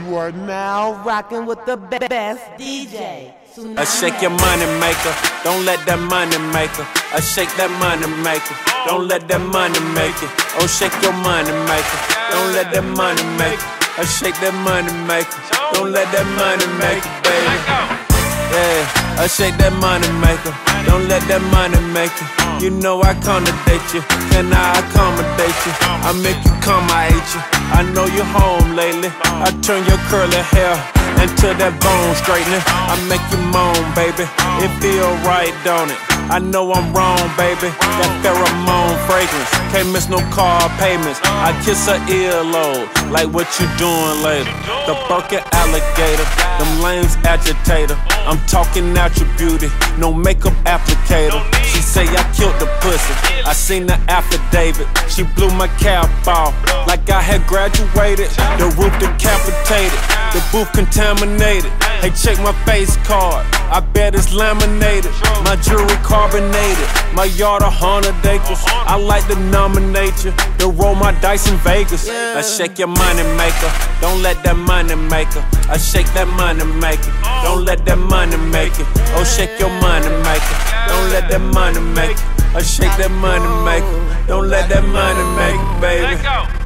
You are now rocking with the be- best DJ. I uh, shake your money maker, don't let that money maker. I uh, shake that money maker, don't let that money make it. Oh, shake your money maker, don't let that money make it. I shake that money maker, don't let that money make it, baby. Yeah, I shake that money maker, don't let that money make it. You know I accommodate you, can I accommodate you? I make you come, I hate you. I know you're home lately. I turn your curly hair into that bone straightening. I make you moan, baby. It feel right, don't it? I know I'm wrong, baby. That pheromone fragrance. Can't miss no car payments. I kiss her earlobe. Like what you doing later? The Birkin alligator. Them lames agitator. I'm talking out your beauty. No makeup applicator. She say I killed the pussy. I seen the affidavit. She blew my cap off. Like I had graduated. The roof decapitated. The booth contaminated. Hey, check my face card. I bet it's laminated. My jewelry carbonated. My yard a hundred acres. I like to nominate you. To roll my dice in Vegas. I shake your money maker. Don't let that money maker. I shake that money maker. Don't let that money make it. Oh, shake your money maker. Don't let that money make it. I shake that money maker. Don't let that money make it, baby.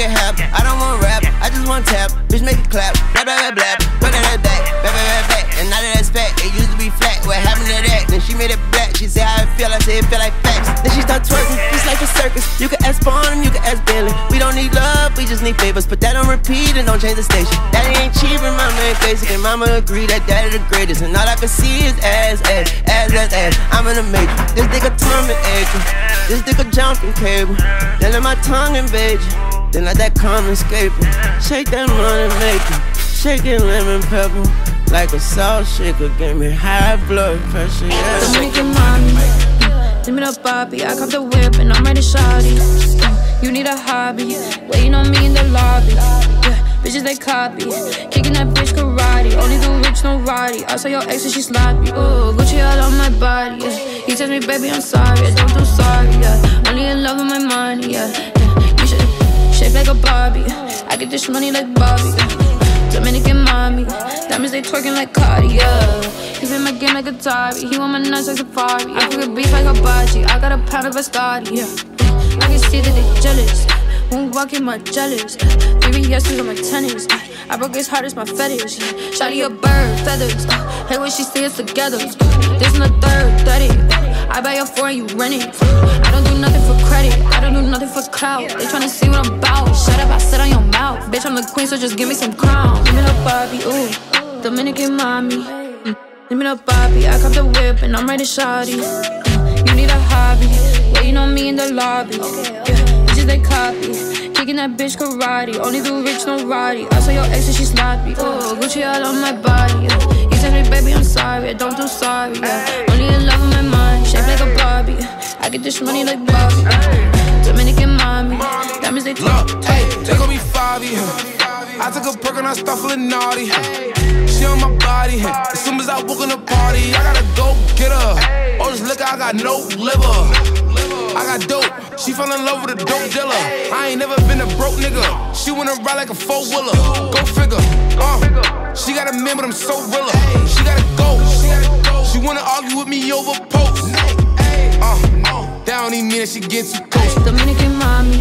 Make it happen. I don't want rap, I just want tap. Bitch, make it clap. Blah, blah, blah, blah. Put that back, back, back, back. And now that that's back, it used to be flat. What happened to that? Then she made it black. She said how it feel, I said it feel like facts. Then she start twerking, just like a circus. You can ask Spawn, you can ask Billy. We don't need love, we just need favors. Put that on repeat and don't change the station. Daddy ain't cheap and mama ain't basic. And mama agree that daddy the greatest. And all I can see is ass, ass, ass, ass, ass. I'm in the matrix. This nigga Tom and Akon. This nigga jumping cable. Then let my tongue invade you. Then let that come escape you. Shake that money maker. Shake it lemon pepper. Like a salt shaker. Give me high blood pressure. Yeah. Dominican mommy. Give me the Bobby, I cop the whip and I'm ready shawty. Mm, you need a hobby, waiting on me in the lobby. Yeah, bitches they copy, kicking that bitch karate. Only the rich, no roddy. I saw your ex and she sloppy. Ooh, Gucci all on my body. Yeah. He tells me, baby, I'm sorry. I don't do sorry. Yeah, only in love with my money. Yeah, like a Barbie. I get this money like Bobby. Dominican mommy, diamonds they twerking like Cardi, yeah. He been my game like a Atari, he want my nuts like Safari. I cook beef like hibachi, I got a pound of Ascari, yeah. I can see that they jealous, won't walk in my jealous. Three yeses on my tennis, I broke his heart, it's my fetish. Shotty a bird, feathers, hey when she see us together. This in the third, 30. I buy your four and you rent it. I don't do nothing for credit, I don't do nothing for clout. They tryna see what I'm about. Shut up, I sit on your mouth. Bitch, I'm the queen, so just give me some crown. Give me the Bobby, ooh. Dominican mommy. Mm. Give me the Bobby, I cop the whip and I'm ready shawty. Mm. You need a hobby, waiting on me in the lobby. Yeah, bitches they copy. Kicking that bitch karate. Only do rich, no roddy. I saw your ex and she sloppy. Oh, Gucci all on my body. Yeah. You tell me, baby, I'm sorry. I don't do sorry. Yeah. Only in love with my mind. Shaped like a I get this money like Bobby. Yeah. Dominican mommy. Diamonds they talk. Look, hey, they gon' be five I took a perk and I start feeling naughty. She on my body. As soon as I walk in the party, I gotta go get her. Oh, this liquor, I got no liver. I got dope. She fell in love with a dope dealer. I ain't never been a broke nigga. She wanna ride like a four wheeler. Go figure. Uh, she got a man, but I'm so realer. She gotta go. She wanna argue with me over posts. Uh, that don't even mean that she getting too close. Dominican mommy.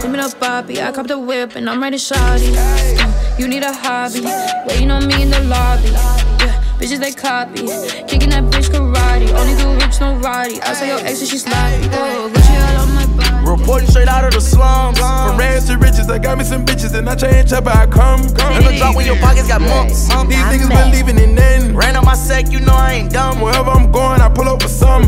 Give me the Bobby, I cop the whip and I'm ready shawty. Mm, You need a hobby, waiting on me in the lobby. Yeah, bitches they copy, kicking that bitch karate. Only do rich, no roddy. I saw your ex and she sloppy. Oh, Gucci all on my body. Reporting straight out of the slums. From rags to riches, I got me some bitches and I change up how I come. come. Never drop when your pockets got mumps. These niggas believing in nothing. Ran on my sack, you know I ain't dumb. Wherever I'm going, I pull up with some.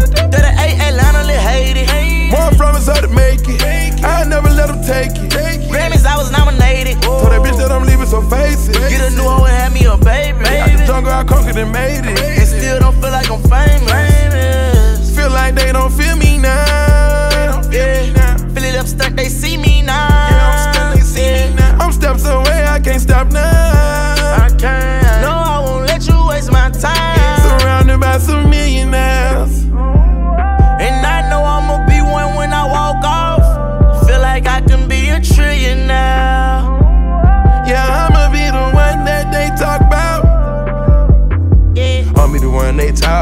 Us to make it. I never let them take it. Grammys, I was nominated. Told that bitch that I'm leaving, so face. Get a new hoe and have me a baby. Out the jungle, I conquered and made it. And still don't feel like I'm famous. Feel like they don't feel me now. Yeah. Fill it up, stuck, they see me now. Yeah, I'm steps away, I can't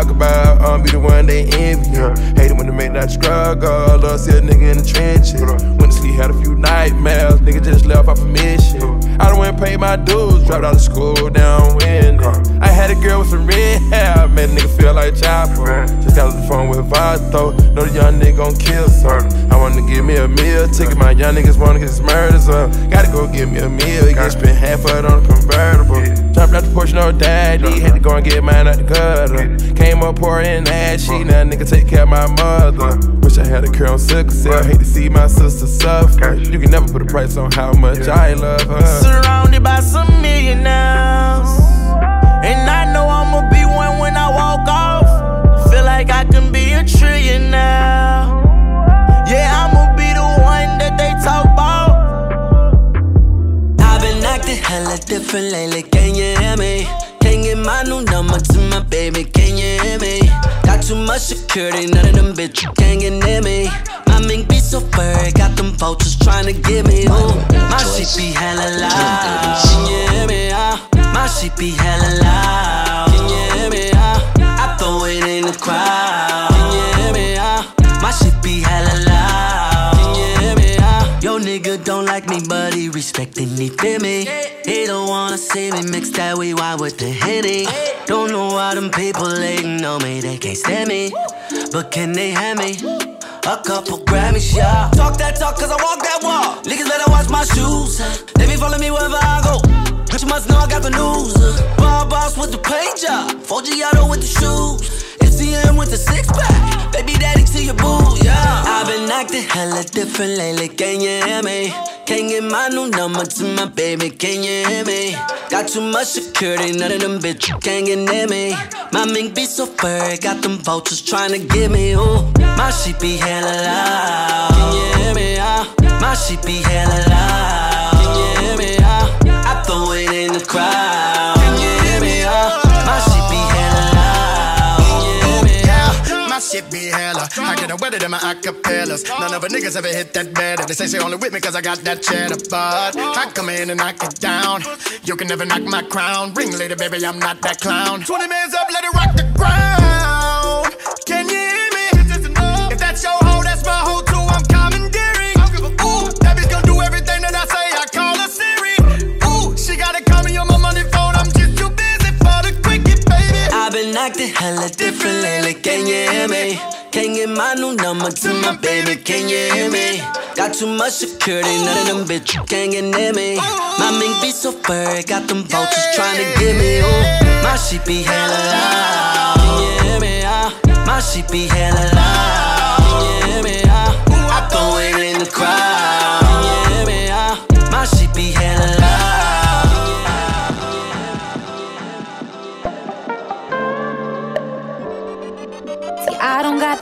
talk about, I'm be the one they envy. Yeah. Hated when they make that struggle, love see a nigga in the trenches. Yeah. Went to sleep, had a few nightmares, nigga just left off a mission. Yeah. I done went and paid my dues, dropped out of school, down wind. I had a girl with some red hair, made a nigga feel like a Chopper. Just got on the phone with Vato, know the young nigga gon' kill some. I wanna give me a meal. Ticket, my young niggas wanna get his murders up. Gotta go get me a meal, get spent half of it on a convertible. Jumped out the Porsche, no daddy, had to go and get mine out the gutter. Came up pouring ass shit, now nigga take care of my mother. Wish I had a curl on sickle cell, hate to see my sister suffer. You. Can never put a price on how much I love her. Surrounded by some millionaires. And I know I'ma be one when I walk off. Feel like I can be a trillion now. Yeah, I'ma be the one that they talk about. I've been acting hella different lately, can you hear me? Can't get my new number to my baby, can you hear me? Got too much security, none of them bitches can get near me. My mink be so furry, got them vultures trying to get me. Ooh, my shit be hella loud. Can you hear me? Uh, my shit be hella loud. Can you hear me? Uh, I throw it in the crowd. Can you hear me? Uh, my shit be hella loud. Can you hear me? Uh, yo nigga don't like me, but he respecting me, feel me? He don't wanna see me mix that we wine with the henny. Don't know why them people hating on me, they can't stand me. But can they have me? A couple Grammys, yeah. Talk that talk, cause I walk that walk. Niggas better watch my shoes. They be follow me wherever I go. But you must know I got the news. Bar boss with the paint job. 4Giotto with the shoes. MCM with the six pack. Baby daddy to your boo, yeah. I've been acting hella different lately, can you hear me? Can't get my new number to my baby, can you hear me? Got too much security, none of them bitches can't get near me. My mink be so furry, got them vultures trying to get me, ooh. My shit be hella loud, can you hear me? Uh? My shit be hella loud, crowd, can you hear me? Uh? My shit be hella loud, can you hear me? Uh? My shit be hella. I get wetter than my acapellas. None of the niggas ever hit that better. They say she only with me cause I got that cheddar. But I come in and knock it down. You can never knock my crown. Ring lady, baby, I'm not that clown. 20 mans up, let it rock the ground. Acting hella different lately, can you hear me? Can't get my new number to my baby, can you hear me? Got too much security, none of them bitches can't get near me. My mink be so furry, got them vultures trying to get me. Ooh, my shit be hella loud, can you hear me? Uh, my shit be hella loud,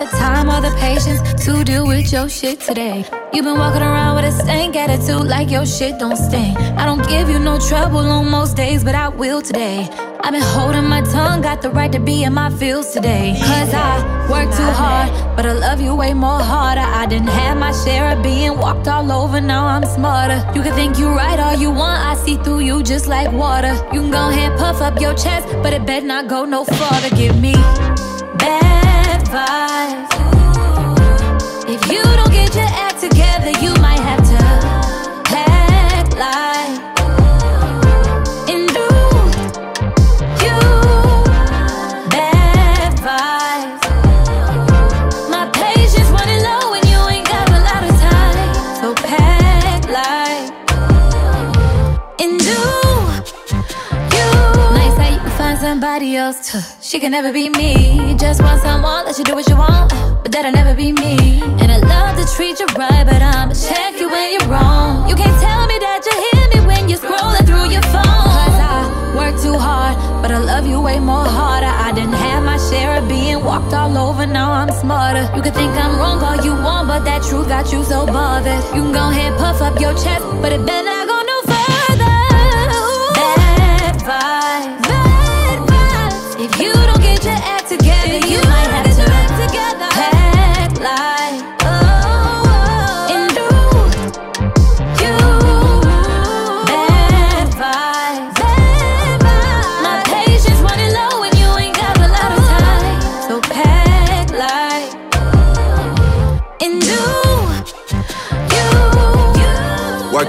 the time or the patience to deal with your shit today. You've been walking around with a stank attitude like your shit don't stink. I don't give you no trouble on most days, but I will today. I've been holding my tongue, got the right to be in my feels today. Cause I work too hard, but I love you way more harder. I didn't have my share of being walked all over, now I'm smarter. You can think you right all you want, I see through you just like water. You can go ahead, puff up your chest, but it better not go no farther. Give me bad vibes. If you don't get your act together, you might have to pack like and do you bad vibes. My patience running low and you ain't got a lot of time, so pack like and do you. Nice how you find somebody else to. She can never be me. Just want someone that you do what you want, but that'll never be me. And I love to treat you right, but I'ma check you when you're wrong. You can't tell me that you hear me when you're scrolling through your phone. Cause I work too hard, but I love you way more harder. I didn't have my share of being walked all over, now I'm smarter. You can think I'm wrong all you want, but that truth got you so bothered. You can go ahead, puff up your chest, but it better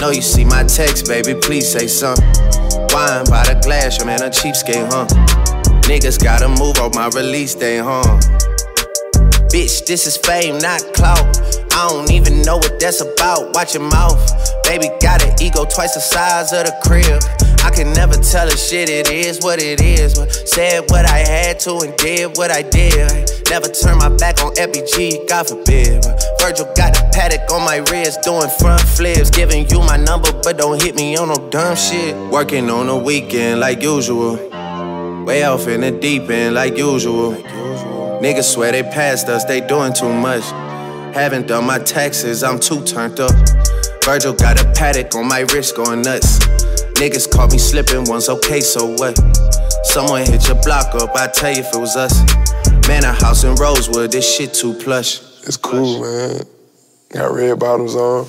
Know you see my text, baby, please say something. Wine by the glass, your man a cheapskate, huh? Niggas gotta move on my release day, huh? Bitch, this is fame, not clout. I don't even know what that's about. Watch your mouth. Baby got an ego twice the size of the crib. I can never tell a shit, it is what it is. But said what I had to and did what I did. Never turn my back on FBG, God forbid. Virgil got the Patek on my wrist, doing front flips. Giving you my number, but don't hit me on no dumb shit. Working on the weekend like usual. Way off in the deep end like usual. Niggas swear they passed us, they doing too much. Haven't done my taxes, I'm too turned up. Virgil got a Patek on my wrist going nuts. Niggas caught me slipping once, okay, so what? Someone hit your block up, I tell you if it was us. Man, a house in Rosewood, this shit too plush. It's cool, man. Got red bottoms on.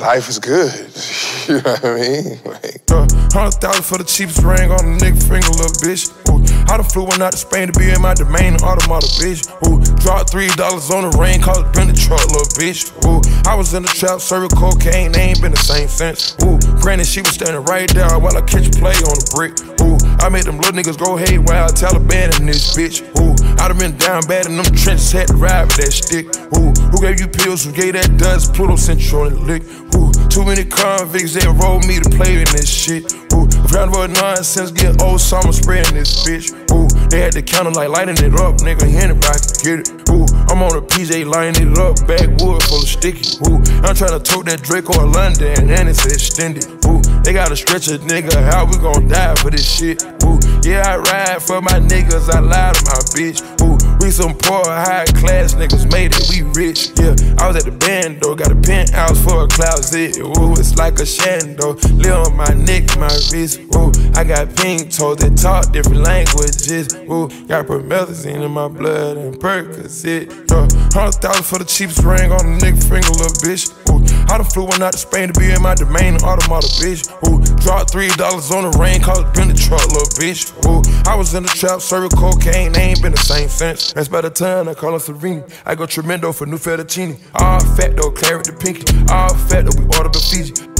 Life is good. you know what I mean? Like, uh, hundred thousand for the cheapest ring on the nigga finger, little bitch. Ooh, I done flew one out to Spain to be in my domain, automata, bitch. Ooh, dropped three dollars on the rain, called it been the truck, little bitch. Ooh, I was in the trap, serving cocaine, they ain't been the same since. Ooh, granted, she was standing right there while I catch a play on the brick. Ooh, I made them little niggas go haywire, Taliban in this bitch. Ooh, I done been down bad in them trenches, had to ride with that stick. Ooh, who gave you pills? Who gave that dust? Pluto Central the lick. Ooh, too many convicts that rolled me to play in this shit. Ooh, round about nonsense, get old summer spreading this bitch. Ooh, they had the counter like lighting it up, nigga. Anybody can get it. Ooh, I'm on a PJ lining it up, backwood full of sticky. Ooh, I'm trying to tote that Draco or London, and it's extended. Ooh, they gotta stretch a nigga, how we gon' die for this shit? Ooh, yeah, I ride for my niggas, I lie to my bitch. Ooh, we some poor, high class niggas made it, we rich. Yeah, I was at the band though, got a penthouse for a closet. Ooh, it's like a shando. Live on my neck, my wrist. Ooh, I got pink toes that talk different languages. Ooh, got promethazine in my blood and Percocet. Yeah, hundred thousand for the cheapest ring on the nigga finger, little bitch. Ooh, I done flew one out to Spain to be in my domain, automata, bitch. Ooh, dropped three dollars on the rain, called it been the truck, little bitch. Ooh, I was in the trap, serving cocaine, they ain't been the same since. That's by the time I call her Serena. I go tremendo for new fettuccine. All fat though, claret the pinky. All fat though, we order the Fiji.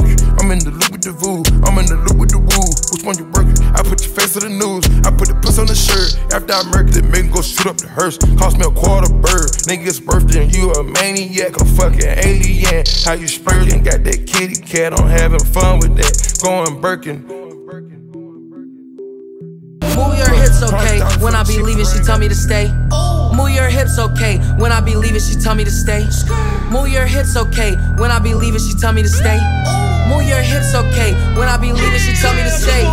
I'm in the loop with the voo, I'm in the loop with the woo. Which one you working? I put your face to the news. I put the puss on the shirt. After I murk it, make go shoot up the hearse. Cost me a quarter bird. Nigga's birthday and you a maniac, a fucking alien. How you spurting? Got that kitty cat, I'm having fun with that. Going Birkin. Move your hips, okay. When I be leaving, she tell me to stay. Move your hips, okay. When I be leaving, she tell me to stay. Move your hips, okay. When I be leaving, she tell me to stay. Move your hips, okay. When I be leaving, she tell me to stay.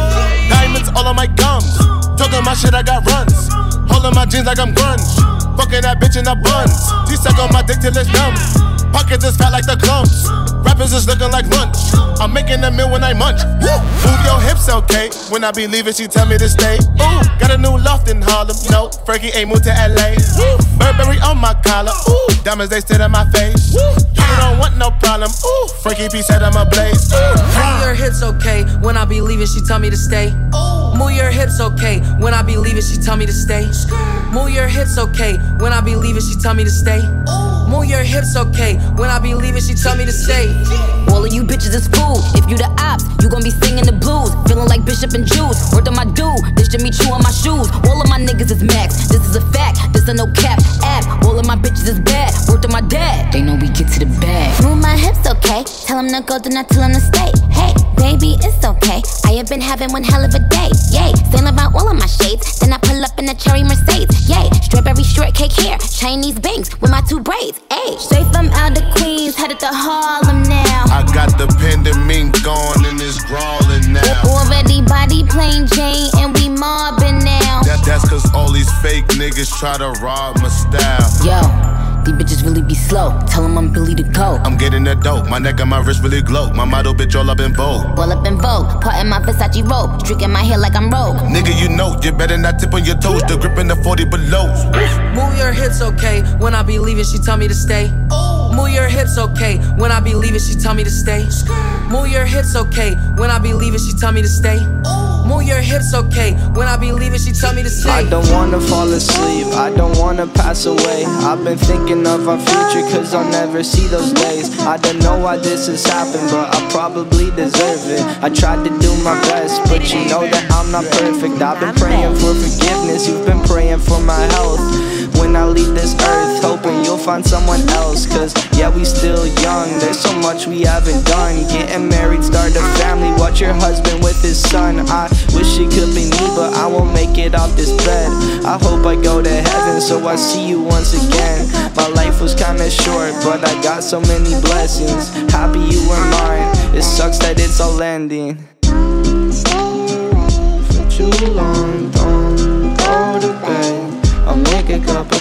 Diamonds all on my gums. Talking my shit, I got runs. Holding my jeans like I'm grunge. Fucking that bitch in the buns. She suck on my dick till it's numb. Pockets is fat like the clumps. Rappers is looking like lunch. I'm making a meal when I munch. Woo! Move your hips, okay. When I be leaving, she tell me to stay. Ooh, got a new loft in Harlem. No, Frankie ain't moved to LA. Woo! Burberry on my collar. Ooh, diamonds they sit on my face. Woo! You don't want no problem. Ooh, Frankie P said I'm a blaze. Move your hips, okay. When I be leaving, she tell me to stay. Move your hips, okay. When I be leaving, she tell me to stay. Move your hips, okay. When I be leaving, she tell me to stay. Move your hips, okay. When I be leaving, she tell me to stay. All of you bitches is fool. If you the ops, you gon' be singing the blues. Feeling like Bishop and Juice. Word on my dude, this Jimmy Choo on my shoes. All of my niggas is max. This is a fact. This a no cap app. All of my bitches is bad. Word on my dad. They know we get to the bag. Move my hips, okay. Tell him to go, do not tell him to stay. Hey, baby, it's okay. I have been having one hell of a day. Yay, saying about all of my shades. Then I pull up in a cherry Mercedes. Yay, strawberry shortcake hair. Chinese bangs with my two braids. Ayy, straight from out the Queens, headed to Harlem now. I got the pandemic gone and it's crawling now. Already body plain Jane and we mobbing now. That, that's cause all these fake niggas try to rob my style. Yo, These bitches really be slow. Tell them I'm Billy the Go. I'm getting that dope. My neck and my wrist really glow. My model bitch all up in vogue. All up in vogue. Part in my Versace robe. Streaking my hair like I'm rogue. Nigga, you know, you better not tip on your toes. The grip in the 40 below. Move your hips, okay. When I be leaving, she tell me to stay. Move your hips, okay. When I be leaving, she tell me to stay. Move your hips, okay. When I be leaving, she tell me to stay. Move your hips, okay. When I be leaving, she tell me to stay. I don't wanna fall asleep, I don't wanna pass away. I've been thinking of our future, cause I'll never see those days. I don't know why this has happened, but I probably deserve it. I tried to do my best, but you know that I'm not perfect. I've been praying for forgiveness, you've been praying for my health. When I leave this earth, hoping you'll find someone else. Cause yeah, we still young, there's so much we haven't done. Getting married, start a family, watch your husband with his son. I wish it could be me, but I won't make it off this bed. I hope I go to heaven, so I see you once again. My life was kinda short, but I got so many blessings. Happy you were mine, it sucks that it's all ending. For too long, don't go to bed. I'll make a cup of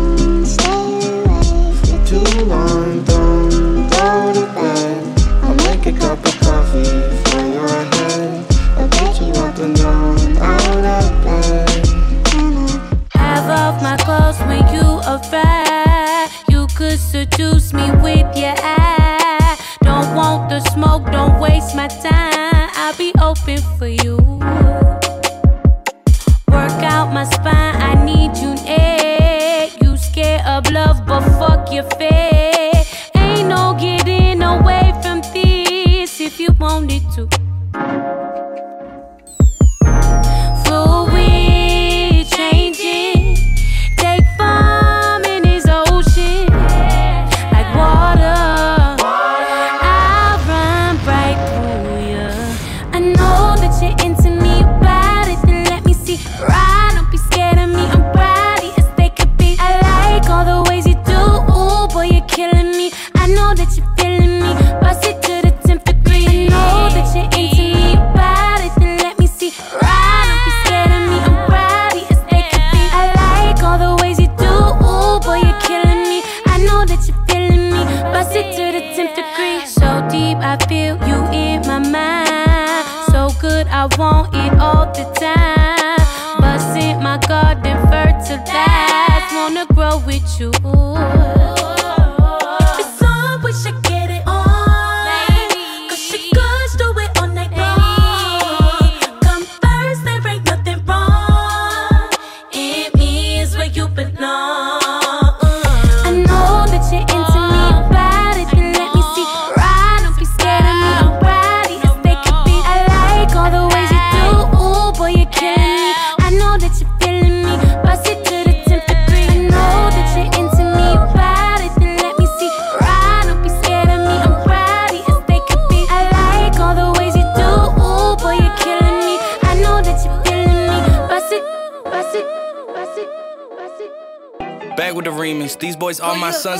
Too long, don't go to bed. I'll make a cup of coffee for your head. I'll get you up and down out of bed. Have off my clothes when you arrive. You could seduce me with your eye. Don't want the smoke, don't waste my time. I'll be open for you. Your fear. You're feeling me. Bust it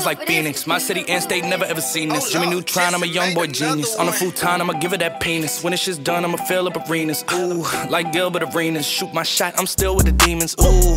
like Phoenix. My city and state never ever seen this. Jimmy Neutron, I'm a young boy genius. On a futon, I'ma give it that penis. When it's shit's done, I'ma fill up arenas. Ooh, like Gilbert Arenas. Shoot my shot, I'm still with the demons. Ooh,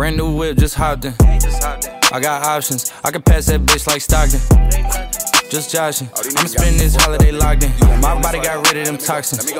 Brand new whip, just hopped in. I got options. I can pass that bitch like Stockton. Just joshing. I'ma spend this holiday locked in. My body got rid of them toxins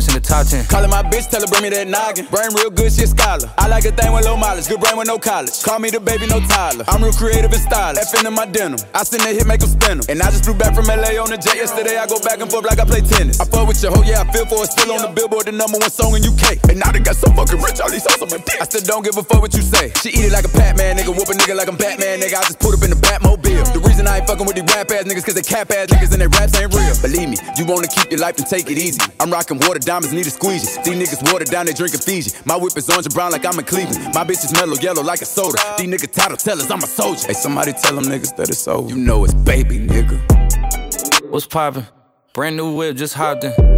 sports in the top 10. Calling my bitch, tell her bring me that noggin. Brain real good, she a scholar. I like a thing with low mileage, good brain with no college. Call me the baby, no Tyler. I'm real creative and stylish. F in my denim. I send that hit, make them spin them. And I just flew back from LA on the jet yesterday. I go back and forth like I play tennis. I fuck with your hoe, yeah, I feel for it. Still on the billboard, the number one song in UK. And now they got so fucking rich, all these songs on dick. I still don't give a fuck what you say. She eat it like a Pac-Man, nigga. Whoop a nigga like I'm Batman, nigga. I just put up in the Batmobile. The reason I ain't fucking with these rap ass niggas, cause they cap ass niggas and they raps ain't real. Believe me, you wanna keep your life and take it easy. I'm rocking water diamonds, need a squeegee. These niggas water down, they drinking Fiji. My whip is orange and brown like I'm in Cleveland. My bitch is mellow yellow like a soda. These niggas title tellers, I'm a soldier. Hey, somebody tell them niggas that it's over. You know it's baby, nigga. What's poppin'? Brand new whip, just hopped in.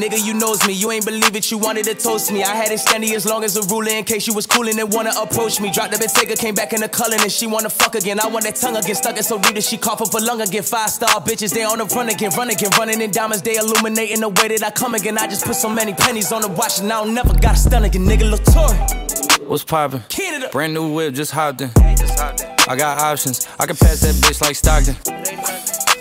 Nigga, you knows me. You ain't believe it, you wanted to toast me. I had it standing as long as a ruler in case you was coolin' and wanna approach me. Dropped the Bentayga, came back in the color and she wanna fuck again. I want that tongue again, stuck it so deep that she cough up a lung again. Five star bitches, they on the run again, run again, running in diamonds, they illuminating the way that I come again. I just put so many pennies on the watch and I don't never got a stun again, nigga. Latour. What's poppin'? Canada. Brand new whip, just hopped in. I got options, I can pass that bitch like Stockton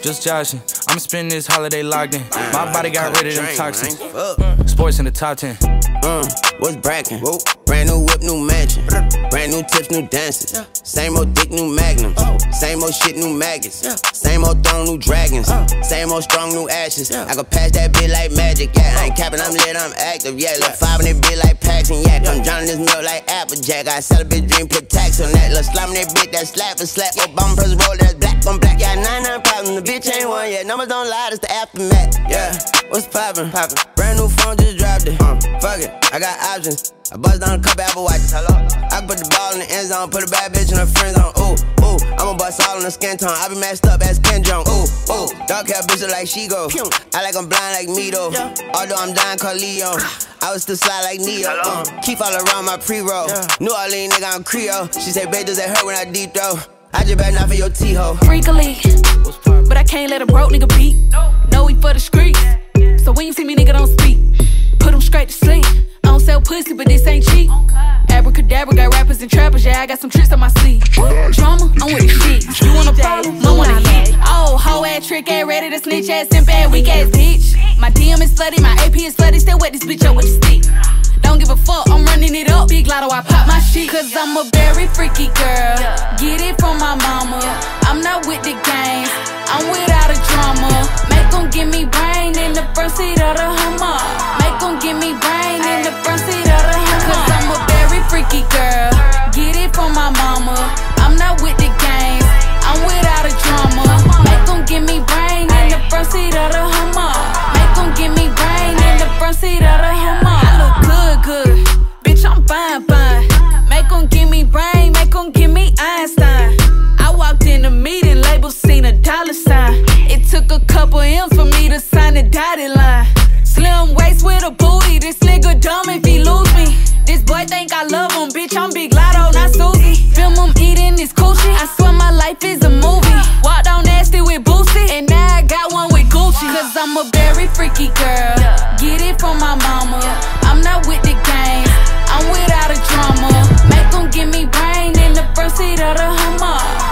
just joshing. I'ma spend this holiday locked in. My ah, body got rid of them toxins. Mm. Sports in the top 10. Uh, what's brackin'? Brand new whip, new mansion. Brand new tips, new dances. Same old dick, new magnums. Oh. Same old shit, new maggots. Same old throne, new dragons. Uh. Same old strong, new ashes. I can pass that bit like magic. Yeah, I ain't uh. capping, I'm lit, I'm active. Yeah, look five in that bit like packs and yak. I'm drowning this milk like Applejack. I sell a bitch dream, put tax on that. Look slime that bit, that slap and slap. Obama press roll, that's black on black. Yeah, nine nine problems. The bitch ain't one yet. Numbers don't lie, it's the aftermath. Yeah, what's poppin'? Poppin'. Brand new phone, just dropped it. Uh, fuck it, I got options. I bust down a couple Apple watches. Hello. I can put the ball in the end zone, put a bad bitch in her friend zone. Ooh, ooh. I'ma bust all in the skin tone. I be messed up as Ken Jeong. Ooh, ooh. Dark hair bitch like she go. I like I'm blind like me though. Although I'm dying called Leon. I was still slide like Neo. Uh, keep all around my pre-roll. New Orleans nigga, I'm Creole. She say, babe, does it hurt when I deep throw? I just better not for your T-ho. Freakily, but I can't let a broke nigga beat. No, he for the streets. So when you see me, nigga, don't speak. Put him straight to sleep. I don't sell pussy, but this ain't cheap. Abracadabra got rappers and trappers, yeah, I got some tricks on my sleeve. Drama, I'm with the shit. You want a problem? I want to hit. Oh, hoe ass trick ass, ready to snitch ass, simp ass, weak ass bitch. My DM is flooded, my AP is flooded, still wet this bitch up with the stick. Don't give a fuck, I'm running it up. Big Latto, I pop my shit. Cause I'm a very freaky girl. Get it from my mama. I'm not with the games, I'm without a drama. Make them give me brain in the front seat of the Hummer. Make them give me brain in the front seat of the Hummer. Cause I'm a very freaky girl. Get it from my mama. I'm not with the games, I'm without a drama. Make them give me brain in the front seat of the Hummer. Make them give me brain in the front seat of the Hummer. Dollar sign. It took a couple M's for me to sign the dotted line. Slim waist with a booty, this nigga dumb if he lose me. This boy think I love him, bitch, I'm Big Latto, not Susie. Film him eating his coochie, I swear my life is a movie. Walked on nasty with Boosie, and now I got one with Gucci. Cause I'm a very freaky girl, get it from my mama. I'm not with the games, I'm without a drama. Make them give me brain in the front seat of the Hummer.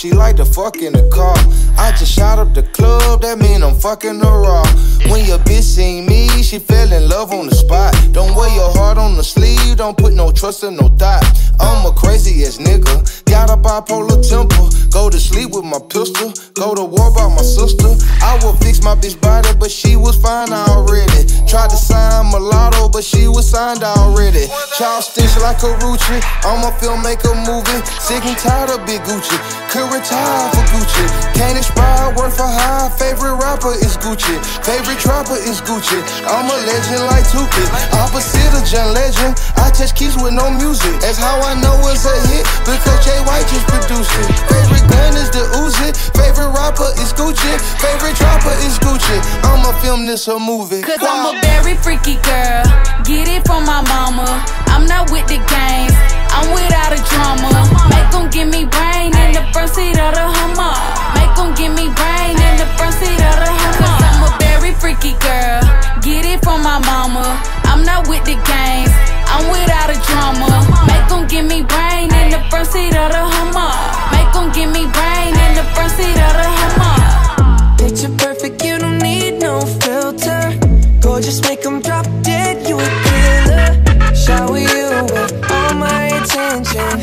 She like to fuck in the car. I just shot up the club, that mean I'm fucking her raw. When your bitch seen me, she fell in love on the spot. Don't wear your heart on the sleeve, don't put no trust in no thought. I'm a crazy ass nigga, got a bipolar temper. Go to sleep with my pistol, go to war by my sister. I will fix my bitch body, but she was fine already. Tried to sign mulatto, but she was signed already. Child stitch like a Rucci. I'm a filmmaker movie. Sick and tired of Big Gucci. Could retire for Gucci. Can't inspire, work for high. Favorite rapper is Gucci. Favorite trapper is Gucci. I'm a legend like Tupac. Opposite of John Legend. I touch keys with no music. That's how I know it's a hit. Because Jay White just produced it. Favorite gun is the Uzi. Favorite rapper is Gucci. Favorite trapper is Gucci. I'ma film this a movie. Cause I'm a very freaky girl. Get it from my mama. I'm not with the games. I'm without a drama. Make them give me brain in the front seat of the Hummer. Make them give me brain in the front seat of the Hummer. Cause I'm a very freaky girl. Get it from my mama. I'm not with the games. I'm without a drama. Make them give me brain in the front seat of the Hummer. Them give me brain in the front seat of the Hummer. Picture perfect, you don't need no filter. Gorgeous, make them drop dead, you a killer. Shower you with all my attention.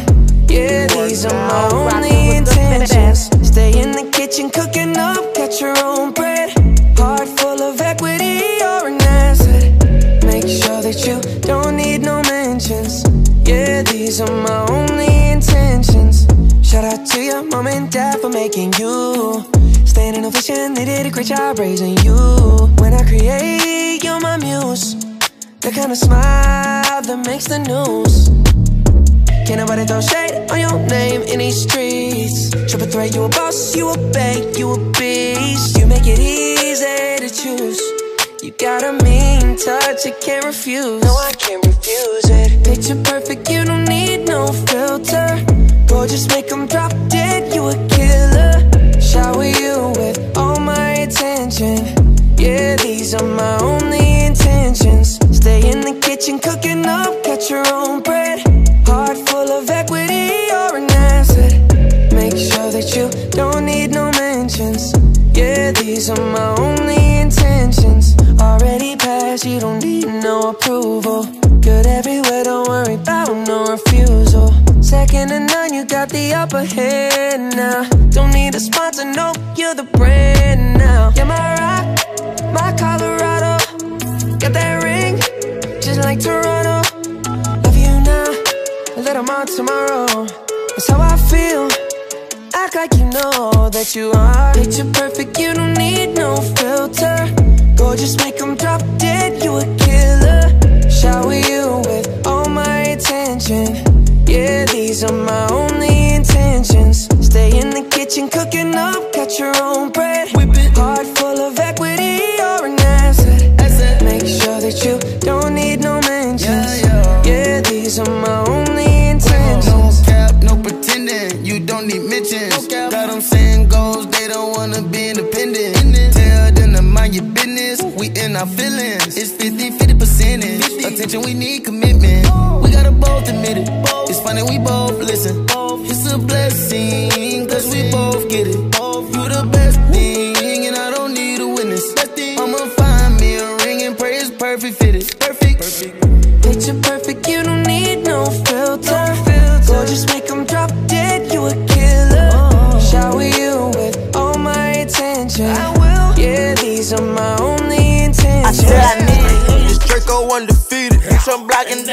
Yeah, these are my only intentions. Stay in the kitchen, cooking up, catch your own bread. Shout out to your mom and dad for making you. Staying in ovation, they did a great job raising you. When I create, you're my muse. The kind of smile that makes the news. Can't nobody throw shade on your name in these streets. Triple threat, you a boss, you a bank, you a beast. You make it easy to choose. You got a mean touch, I can't refuse. No, I can't refuse it. Picture perfect, you don't need no filter. Gorgeous, make them drop dead, you a killer. Shower you with all my attention. Yeah, these are my only intentions. Stay in the kitchen, cooking up, catch your own bread. Heart full of equity, you're an asset. Make sure that you don't need no mentions. Yeah, these are my only intentions. You don't need no approval. Good everywhere, don't worry about no refusal. Second to none, you got the upper hand now. Don't need a sponsor, no, you're the brand now. You're my rock, my Colorado. Got that ring, just like Toronto. Love you now, a little more tomorrow. That's how I feel. Act like you know that you are. Picture perfect, you don't need no filter. Gorgeous, make them drop dead, you a killer. Shower you with all my attention. Yeah, these are my only intentions. Stay in the kitchen, cooking up, catch your own bread. Heart we need commitment.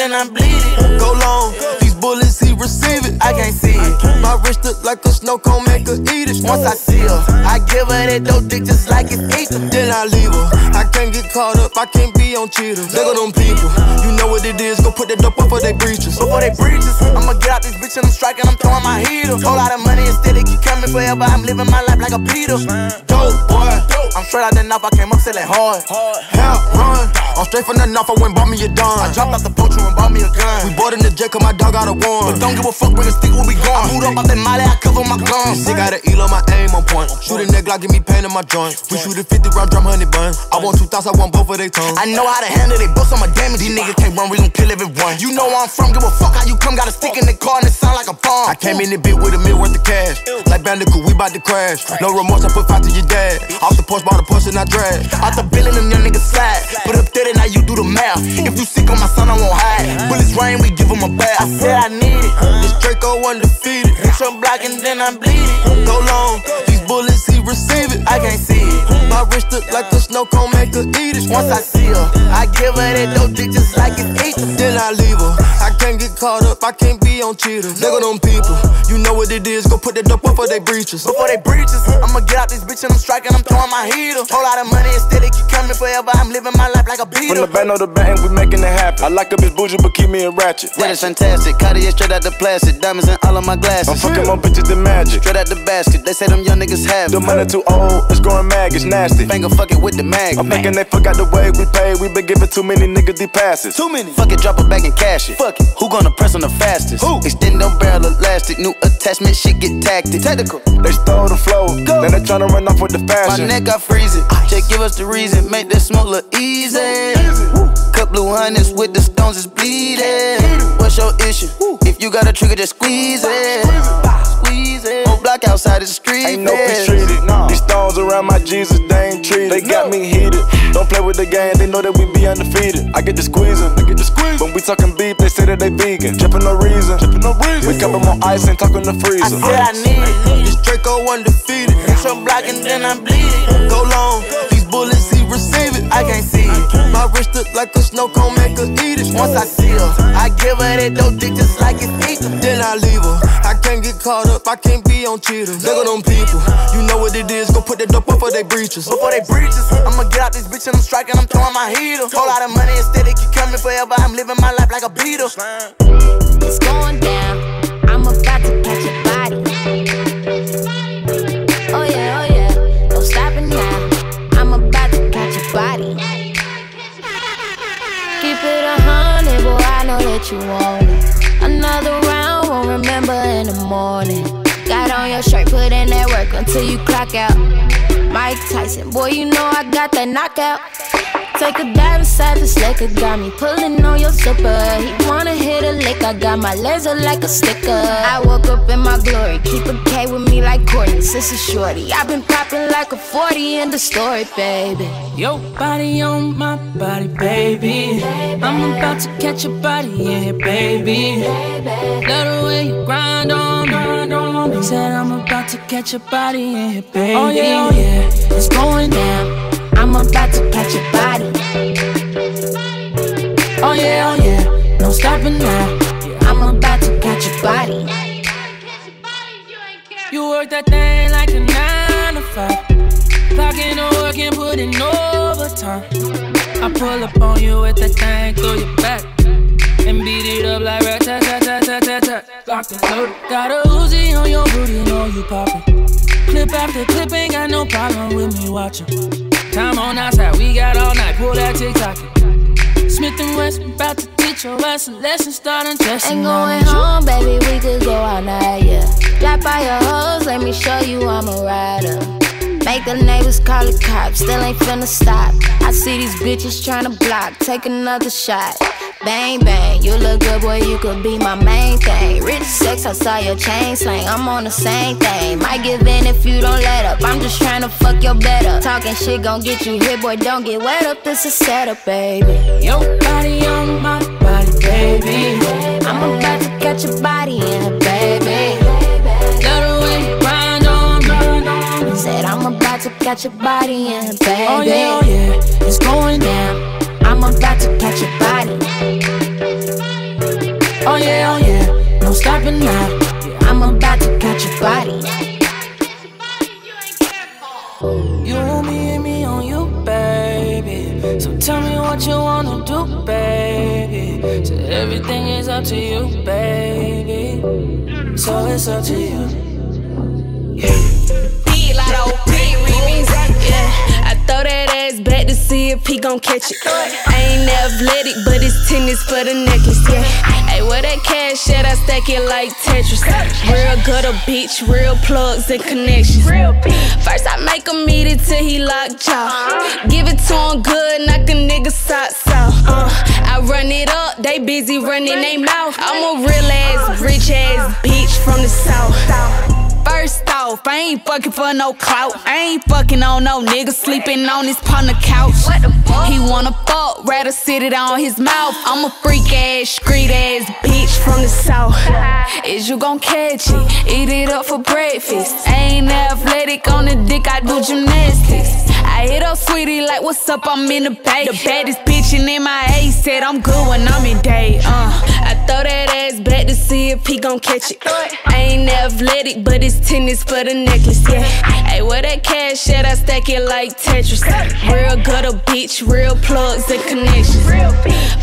Then I bleed it. Go long. These bullets, he receive it. I can't see it. My wrist look like a snow cone, make her eat it. Once I see her, I give her that dope dick just like it's ether. Then I leave her. I can't get caught up, I can't be on cheaters. They go them people. You know what it is, go put that dope up for they breaches. Before they breaches, I'ma get out this bitch and I'm striking, I'm throwing my heater. Whole lot of money instead, it keep coming forever. I'm living my life like a Peter. Dope boy, I'm straight out the knife, I came up selling hard. Help run, I'm straight from the knife, I went bought me a dime. I dropped out the poacher and bought me a gun. We bought in the jet, cause my dog got a one. But don't give a fuck, bring a stick we going. I moved up out that molly, I cover my guns. Sick got an eel on my aim on point. Shoot a neck, Glock, give me pain in my joint. We shoot a 50 round drum, honey bun. I want two thoughts, I want both of they tongues. I know how to handle they books, I'm a damage. These niggas can't run, we gon' kill everyone. You know where I'm from, give a fuck how you come. Got a stick in the car and it sound like a bomb. I came in the bit with a meal worth of cash. Like Bandicoot, we bout to crash. No remorse, I put five to your dad. Off the porch, bought a Porsche and I drag. Out the billing, them young niggas slide. Put up 30, now you do the math. If you sick on my son, I won't hide. Bullets rain, we give him a bath. I said I need it. This Draco undefeated. Bitch, I'm blocking, then I'm bleeding. Go long, bullets, he receive it. I can't see it. My wrist look like a snow cone, make her eat it. Once I see her, I give her that dope dick just like it's eat. Then I leave her. I can't get caught up, I can't be on cheaters. Nigga, them people, you know what it is. Go put that dope before they breaches. Before they breaches, I'ma get out this bitch and I'm striking, I'm throwing my heater. Whole lot of money instead, it keep coming forever. I'm living my life like a beater. From the band on the bang, we making it happen. I like a bitch bougie, but keep me a ratchet. Yeah, it's fantastic. Cartier straight out the plastic, diamonds in all of my glasses. I'm fucking more bitches than magic. Straight out the basket, they say them young niggas Mm. have The money too old, it's growing mag, it's nasty. Finger fuck it with the mag. I'm thinking they forgot the way we pay. We been giving too many niggas these passes. Too many. Fuck it, drop it back and cash it. Fuck it. Who gonna press on the fastest? Who? Extend them barrel elastic. New attachment, shit get tactic. Technical. They stole the flow. Now they tryna run off with the fashion. My neck got freezing. Just give us the reason. Make this smoke look easy. Cut blue hundreds with the stones is bleeding. What's your issue? If you got a trigger, just squeeze it. Squeeze it. On block outside the street. Ain't no peace treated. These stones around my Jesus, they ain't treated. They got me heated. Don't play with the game, they know that we be undefeated. I get the squeezing, I get the squeeze. When we talking beef, they say that they vegan. Trippin' no reason, trippin' no reason. We cup 'em on ice and talking the freezer. I said I need it. This Draco undefeated. Hit some block and then I'm bleeding. Go long. These bullets, he receive it. I can't see it. My wrist look like a snow cone, make her eat it. Once I see her, I give her that dope dick just like it's eat. Then I leave her. I can't get caught up, I can't be on cheaters. Nigga, them people, you know what it is. Go put that dope before they breaches. Before they breaches, I'ma get out this bitch and I'm striking, I'm throwing my heater. Whole lot of money instead, it keep coming forever. I'm living my life like a beater. It's going down. That you want it. Another round, won't remember in the morning. In that work until you clock out. Mike Tyson, boy, you know I got that knockout. Take a dive inside the slicker, got me pulling on your zipper. He wanna hit a lick, I got my laser like a sticker. I woke up in my glory, keep a K with me like Courtney, sister shorty. I've been popping like a 40 in the story, baby. Your body on my body, baby. I'm about to catch a body, yeah, baby. Love the way you grind on me. Said I'm about to catch a body, yeah, baby. Oh yeah, oh yeah, it's going down. I'm about to catch a body. Oh yeah, oh yeah, no stopping now. I'm about to catch a body. You work that thing like a nine to five. Clocking the work and putting overtime. I pull up on you with that thing through your back. And beat it up like rat tat tat tat tat tat. Locked and loaded. Got a Uzi on your booty, know you poppin'. Clip after clip, ain't got no problem with me watching. Time on outside, we got all night. Pull that TikTok. Smith and Wesson, about to teach your ass a lesson. Starting dressing. Ain't going home, baby, we could go all night, yeah. Drop by your hoes, let me show you I'm a rider. Make the neighbors call the cops, still ain't finna stop. I see these bitches tryna block, take another shot. Bang bang, you look good, boy, you could be my main thing. Rich sex, I saw your chain slang, I'm on the same thing. Might give in if you don't let up, I'm just tryna fuck your better. Talking shit gon' get you hit, boy, don't get wet up, this is setup, baby. Your body on my body, baby. I'm about to catch a body in it, baby. To catch a body in baby. Oh yeah, oh yeah, it's going down. I'm about to catch a body. Oh yeah, oh yeah, no stopping now. I'm about to catch a body. You me and me on you, baby. So tell me what you wanna do, baby. So everything is up to you, baby. So it's up to you. Yeah, I throw that ass back to see if he gon' catch it. I ain't athletic, but it's tennis for the necklace. Yeah, hey, where that cash at? I stack it like Tetris. Real gutter bitch, real plugs and connections. First I make him eat it till he lock jaw. Give it to him good, knock a nigga socks off. Uh, I run it up, they busy running they mouth. I'm a real ass, rich ass bitch from the south. First off, I ain't fucking for no clout. I ain't fucking on no nigga sleeping on his partner couch. He wanna fuck, rather sit it on his mouth. I'm a freak ass, street ass bitch from the south. Is you gon' catch it? Eat it up for breakfast. I ain't athletic on the dick, I do gymnastics. I hit up Saweetie like, what's up? I'm in the bay. The baddest bitch in MIA said I'm good when I'm in day. Uh, I throw that ass back to see if he gon' catch it. I ain't athletic, but it's tennis for the necklace, yeah. Hey, where that cash at? I stack it like Tetris. Real gutter bitch, real plugs and connections.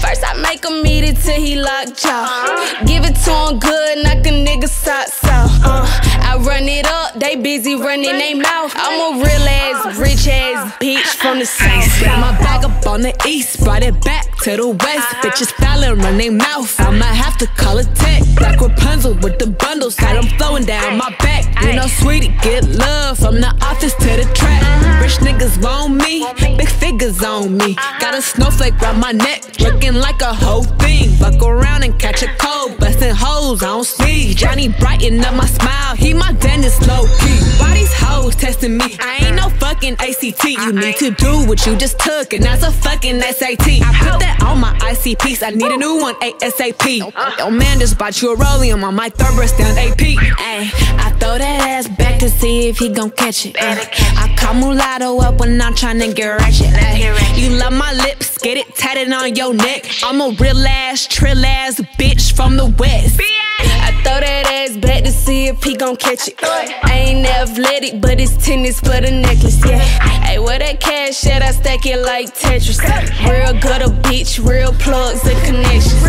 First I make him eat it till he locked jaw. Give it to him good, knock a nigga socks off. Uh, I run it up, they busy running they mouth. I'm a real ass, rich ass bitch from the south. Got my bag up on the east, brought it back to the west. Uh-huh. Bitches fallin', run they mouth. I might have to call it tech. Black Rapunzel with the bundles, got them flowing down my back. You know, Saweetie, get love from the office to the track. Uh-huh. Rich niggas want me, big figures on me. Uh-huh. Got a snowflake round my neck, looking like a whole thing. Buck around and catch a cold, bustin' hoes on speed. Johnny brighten up my smile, he my dentist low key. Why these hoes testing me? I ain't no fucking ACT. You need to do what you just took, and that's a fucking SAT. I put that on my ICPs. I need a new one ASAP. Yo, man just bought you a rollium on my third breast down AP. Ay, I throw that ass back to see if he gon' catch it. Uh, I call mulatto up when I'm tryna get ratchet. Ay, you love my lips, get it tatted on your neck. I'm a real ass, trill ass bitch from the west. I throw that ass back to see if he gon' catch it. I ain't athletic, but it's tennis for the necklace, yeah. Hey, where that cash at? I stack it like Tetris. Real good a bitch, real plugs and connections.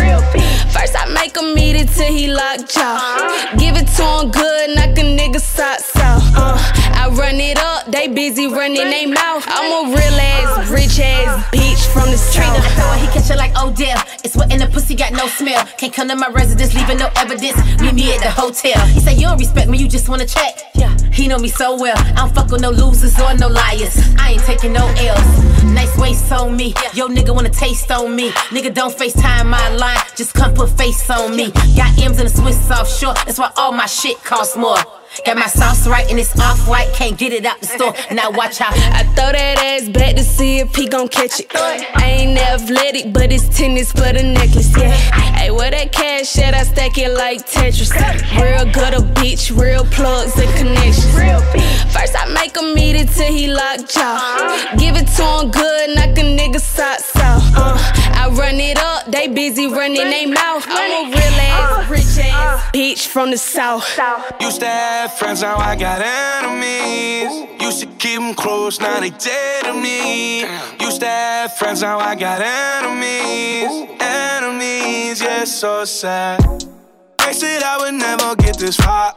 First I make him eat it till he locked jaw. Give it to him good, they busy running they mouth. I'm a real ass, rich ass bitch from the Trina, south. throw he catch it like oh, Odell. It's wet in the pussy, got no smell. Can't come to my residence, leaving no evidence. Meet me at the hotel. He say you don't respect me, you just wanna check. Yeah, he know me so well. I don't fuck with no losers or no liars. I ain't taking no L's. Nice waist on me. Yo, nigga wanna taste on me. Nigga don't FaceTime my line, just come put face on me. Got M's in the Swiss offshore, that's why all my shit costs more. Got my sauce right and it's off white, can't get it out the store. Now watch out. I throw that ass back to see if he gon' catch it. I ain't athletic, but it's tennis for the necklace, yeah. Hey, where that cash at? I stack it like Tetris. Real good gutter bitch, real plugs and connections. First I make him eat it till he locked jaw. Give it to him good, knock a nigga socks off. Uh, I run it up, they busy running they mouth. I'm a real ass, uh, rich ass uh. bitch from the south. Used to have friends, now I got enemies. Used to keep them close, now they dead to me. Used to have friends, now I got enemies. Enemies, yeah, so sad. They said I would never get this far.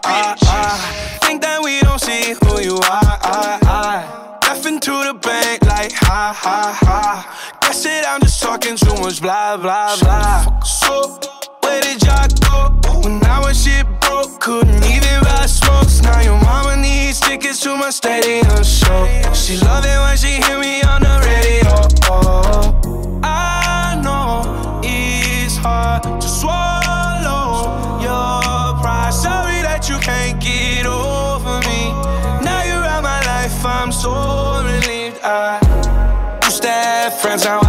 Think that we don't see who you are. Left into the bank like ha ha ha. It, I'm just talking too much blah blah blah. So, where did y'all go? When I was shit broke, couldn't even buy smokes. Now your mama needs tickets to my stadium show. She love it when she hear me on the radio. I know it's hard to swallow your pride. Sorry that you can't get over me. Now you're out my life, I'm so relieved. I used to have friends, now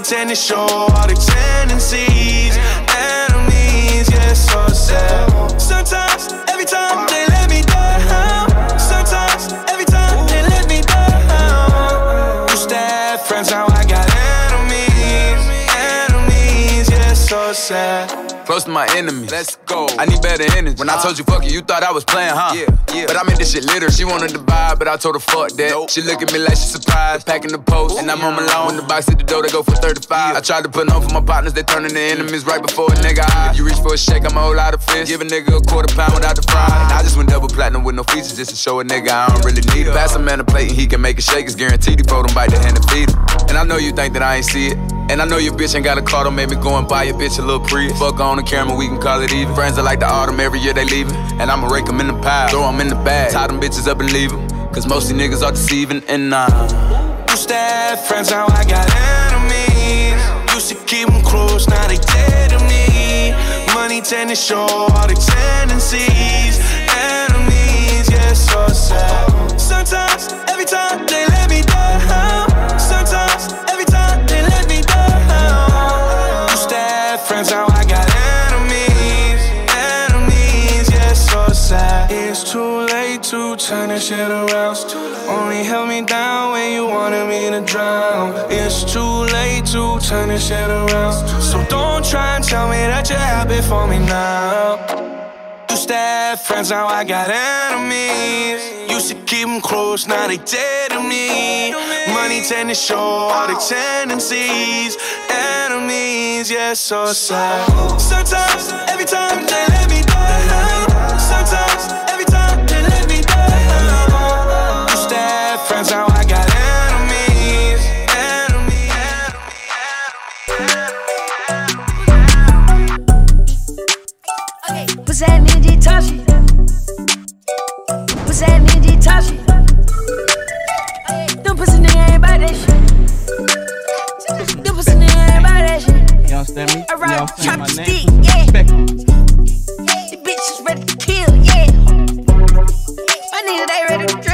2010 to show all the tendencies. Close to my enemies. Let's go. I need better energy. When I told you fuck you, you thought I was playing, huh? Yeah, yeah. But I made this shit litter. She wanted to buy, but I told her fuck that. Nope. She look at me like she surprised. Packing the post, and I'm home alone. When the box hit the door, they go for 35. I tried to put on for my partners, they turning to enemies right before a nigga high. If you reach for a shake, I'm a whole lot of fish. Give a nigga a quarter pound without the fry. And I just went double platinum with no features just to show a nigga I don't really need it. Pass a man a plate and he can make a shake. It's guaranteed he fold him bite the hand and feed him. And I know you think that I ain't see it. And I know your bitch ain't got a car, don't make me go and buy your bitch a little Prius. Fuck on the camera, we can call it even. Friends are like the autumn, every year they leaving. And I'ma rake them in the pile, throw them in the bag, tie them bitches up and leave them. Cause most of niggas are deceiving, and. Used to have friends, now I got enemies. Used to keep them close, now they dead to me. Money tend to show all the tendencies. Enemies, yeah, so sad. Sometimes, every time they let me turn this shit around. Only held me down when you wanted me to drown. It's too late to turn this shit around. So don't try and tell me that you're happy for me now. Used to have friends, now I got enemies. Used to keep them close, now they dead to me. Money tend to show all the tendencies. Enemies, yeah, so sad. Sometimes, every time they let me down. Sometimes, understand me? I ride with understand my chop name? stick, yeah. The bitch is ready to kill, yeah. My niggas they ready to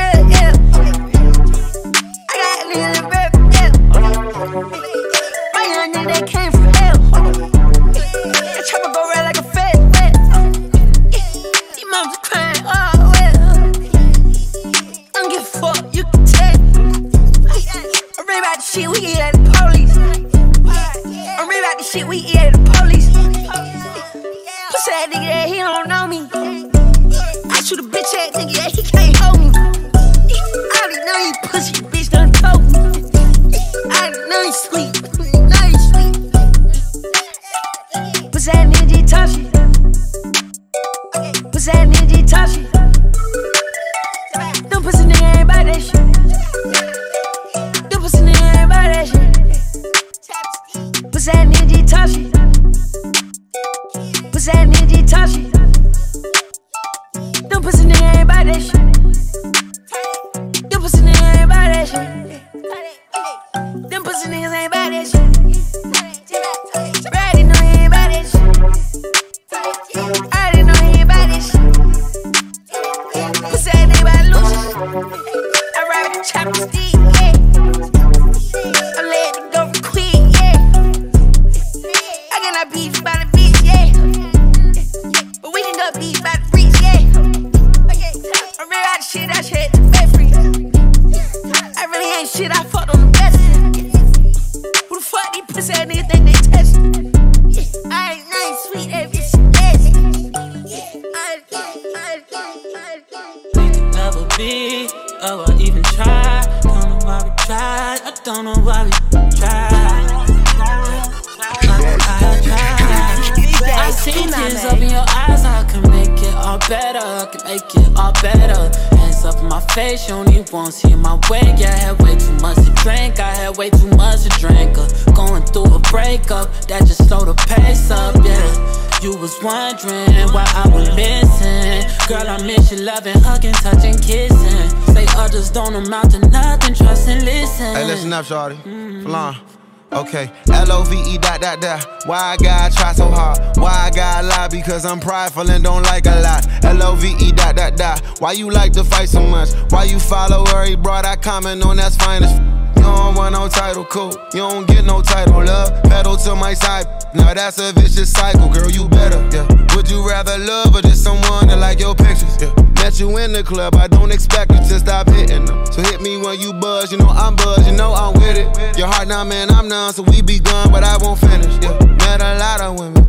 Okay, L O V E dot dot dot. Why I gotta try so hard? Why I gotta lie? Because I'm prideful and don't like a lot. L O V E dot dot dot. Why you like to fight so much? Why you follow every broad I comment on? That's fine as f- You don't want no title, cool. You don't get no title, love. Pedal to my side. Now that's a vicious cycle, girl. You better, yeah. Would you rather love or just someone that like your pictures? Yeah. Met you in the club, I don't expect you to stop hitting them. So hit me when you buzz, you know I'm buzz, you know I'm with it. Your heart now, man, I'm numb, so we be gone, but I won't finish. Yeah. Met a lot of women,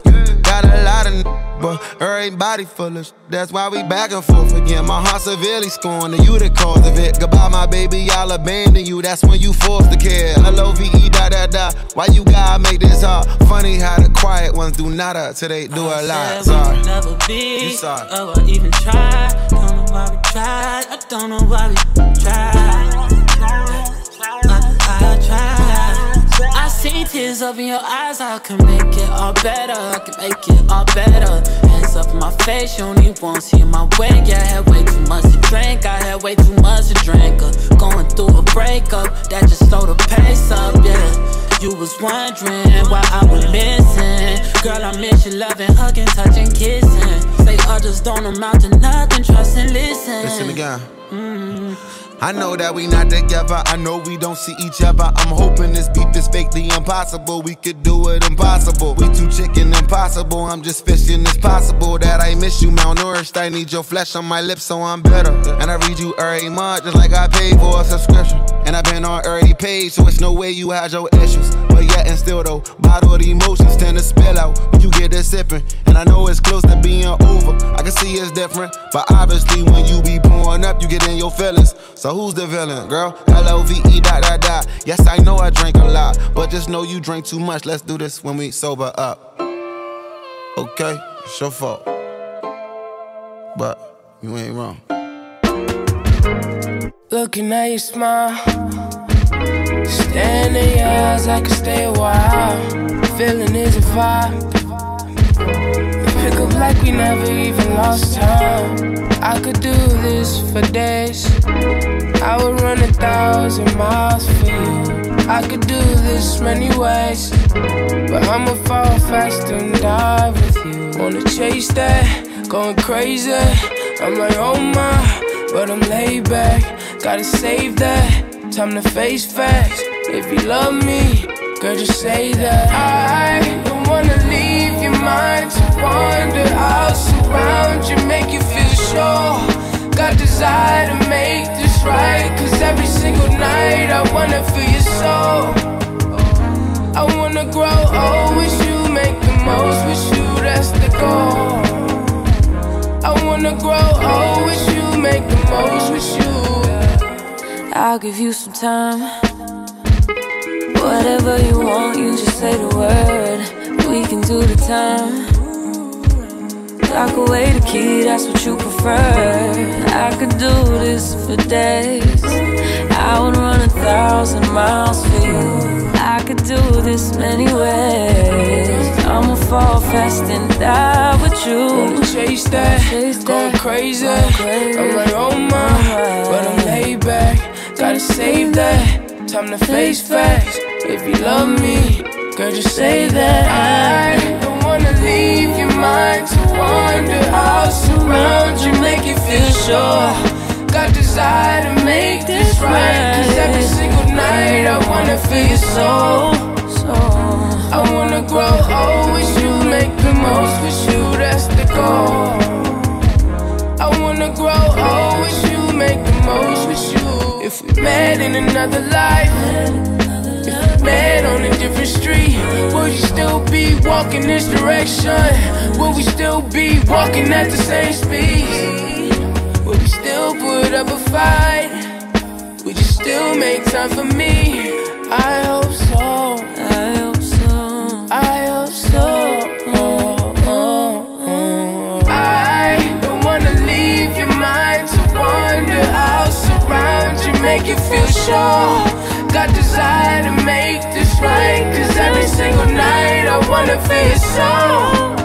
got a lot of n- but everybody full of That's why we back and forth again. My heart severely scorned, and you the cause of it. Goodbye, my baby, I'll abandon you. That's when you forced to care. L O V E da da da. Why you gotta make this hard? Funny how the quiet ones do nada till they do a lot. We Sorry. never be. You sorry. Oh, I even tried. Don't know why we tried. I don't know why we tried. I, I tried. See tears up in your eyes. I can make it all better. I can make it all better. Hands up in my face. You only won't see my way. Yeah, I had way too much to drink. I had way too much to drink. Uh, going through a breakup that just slowed the pace up. Yeah. You was wondering why I was missing. Girl, I miss you loving, hugging, touching, kissing. Say others don't amount to nothing, trust and listen. Listen again. Mm, I know that we not together. I know we don't see each other. I'm hoping this beef is fake, the impossible. We could do it impossible. We too chicken impossible. I'm just fishing. It's possible that I miss you, malnourished. I need your flesh on my lips, so I'm better. And I read you every month, just like I paid for a subscription. And I've been on early page, so it's no way you had your issues. But yet and still though, bottle the emotions tend to spill out when you get this sipping. And I know it's close to being over. I can see it's different, but obviously when you be pouring up, you get in your feelings. So who's the villain, girl? L O V E dot dot dot. Yes, I know I drink a lot, but just know you drink too much. Let's do this when we sober up. Okay, it's your fault, but you ain't wrong. Looking at your smile, staring in your eyes, I could stay a while. Feeling is a vibe. Pick up like we never even lost time. I could do this for days. I would run a thousand miles for you. I could do this many ways, but I'ma fall fast and die with you. Wanna chase that, going crazy. I'm like, oh my, but I'm laid back. Gotta save that, time to face facts. If you love me, girl, just say that. I don't wanna leave your mind to wander. I'll surround you, make you feel sure. Got desire to make this right. Cause every single night I wanna feel your soul. I wanna grow oh, old with you, make the most with you, that's the goal. I wanna grow oh, old with you, make the most with you. I'll give you some time. Whatever you want, you just say the word. We can do the time. Lock away the key, that's what you prefer. I could do this for days. I would run a thousand miles for you. I could do this many ways. I'ma fall fast and die with you. Wanna chase that, chase going crazy. I'm like, oh my, but I'm laid back. Gotta save that, time to face facts. If you love me, girl, just say that. I don't wanna leave your mind to wander. I'll surround you, make you feel sure. Got desire to make this right. Cause every single night I wanna feel your soul. I wanna grow old with you, make the most with you, that's the goal. I wanna grow old with you, make most with you. If we met in another life, if we met on a different street, would you still be walking this direction? Would we still be walking at the same speed? Would we still put up a fight? Would you still make time for me? I hope so. Sure. Got desire to make this right. Cause every single night I wanna feel soul.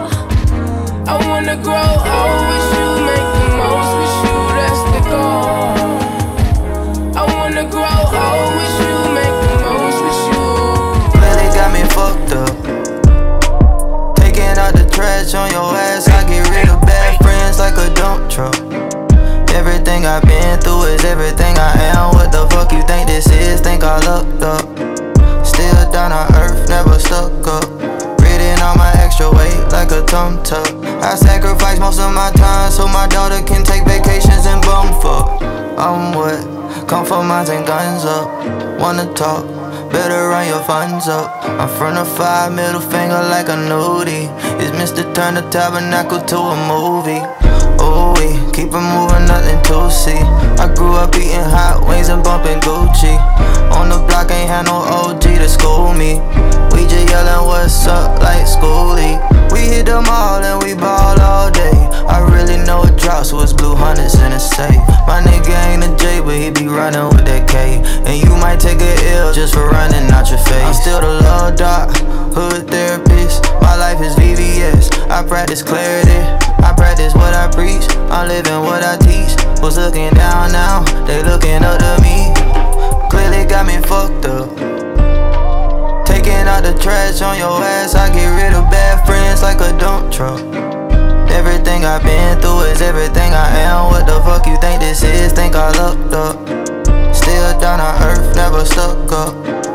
I wanna grow old with you, make the most with you, that's the goal. I wanna grow old with you, make the most with you. Really got me fucked up. Taking out the trash on your ass, I get rid of bad friends like a dump truck. Everything I've been through is everything I am. Fuck you think this is? Think I looked up. Still down on earth, never stuck up. Reading all my extra weight like a tum tuck. I sacrifice most of my time so my daughter can take vacations and bum fuck. I'm for mines and guns up. Wanna talk? Better run your funds up. I'm from the five, middle finger like a nudie. It's Mr. Turn the tabernacle to a movie. Ooh, we keep it moving, nothing to see. I grew up eating hot wings and bumping Gucci. On the block, ain't had no OG to school me. We just yelling, what's up, like schoolie. We hit them all and we ball all day. I really know a drop, so it's blue hundreds in a safe. My nigga ain't a J, but he be running with that K. And you might take a L just for running out your face. I'm still the love doc, hood therapist. My life is VVS. I practice clarity. I practice what I preach. I'm living what I teach. Was looking down now, they looking up to me. Clearly got me fucked up. Taking out the trash on your ass, I get rid of bad friends like a dump truck. Everything I've been through is everything I am. What the fuck you think this is? Think I looked up. Still down on earth, never stuck up.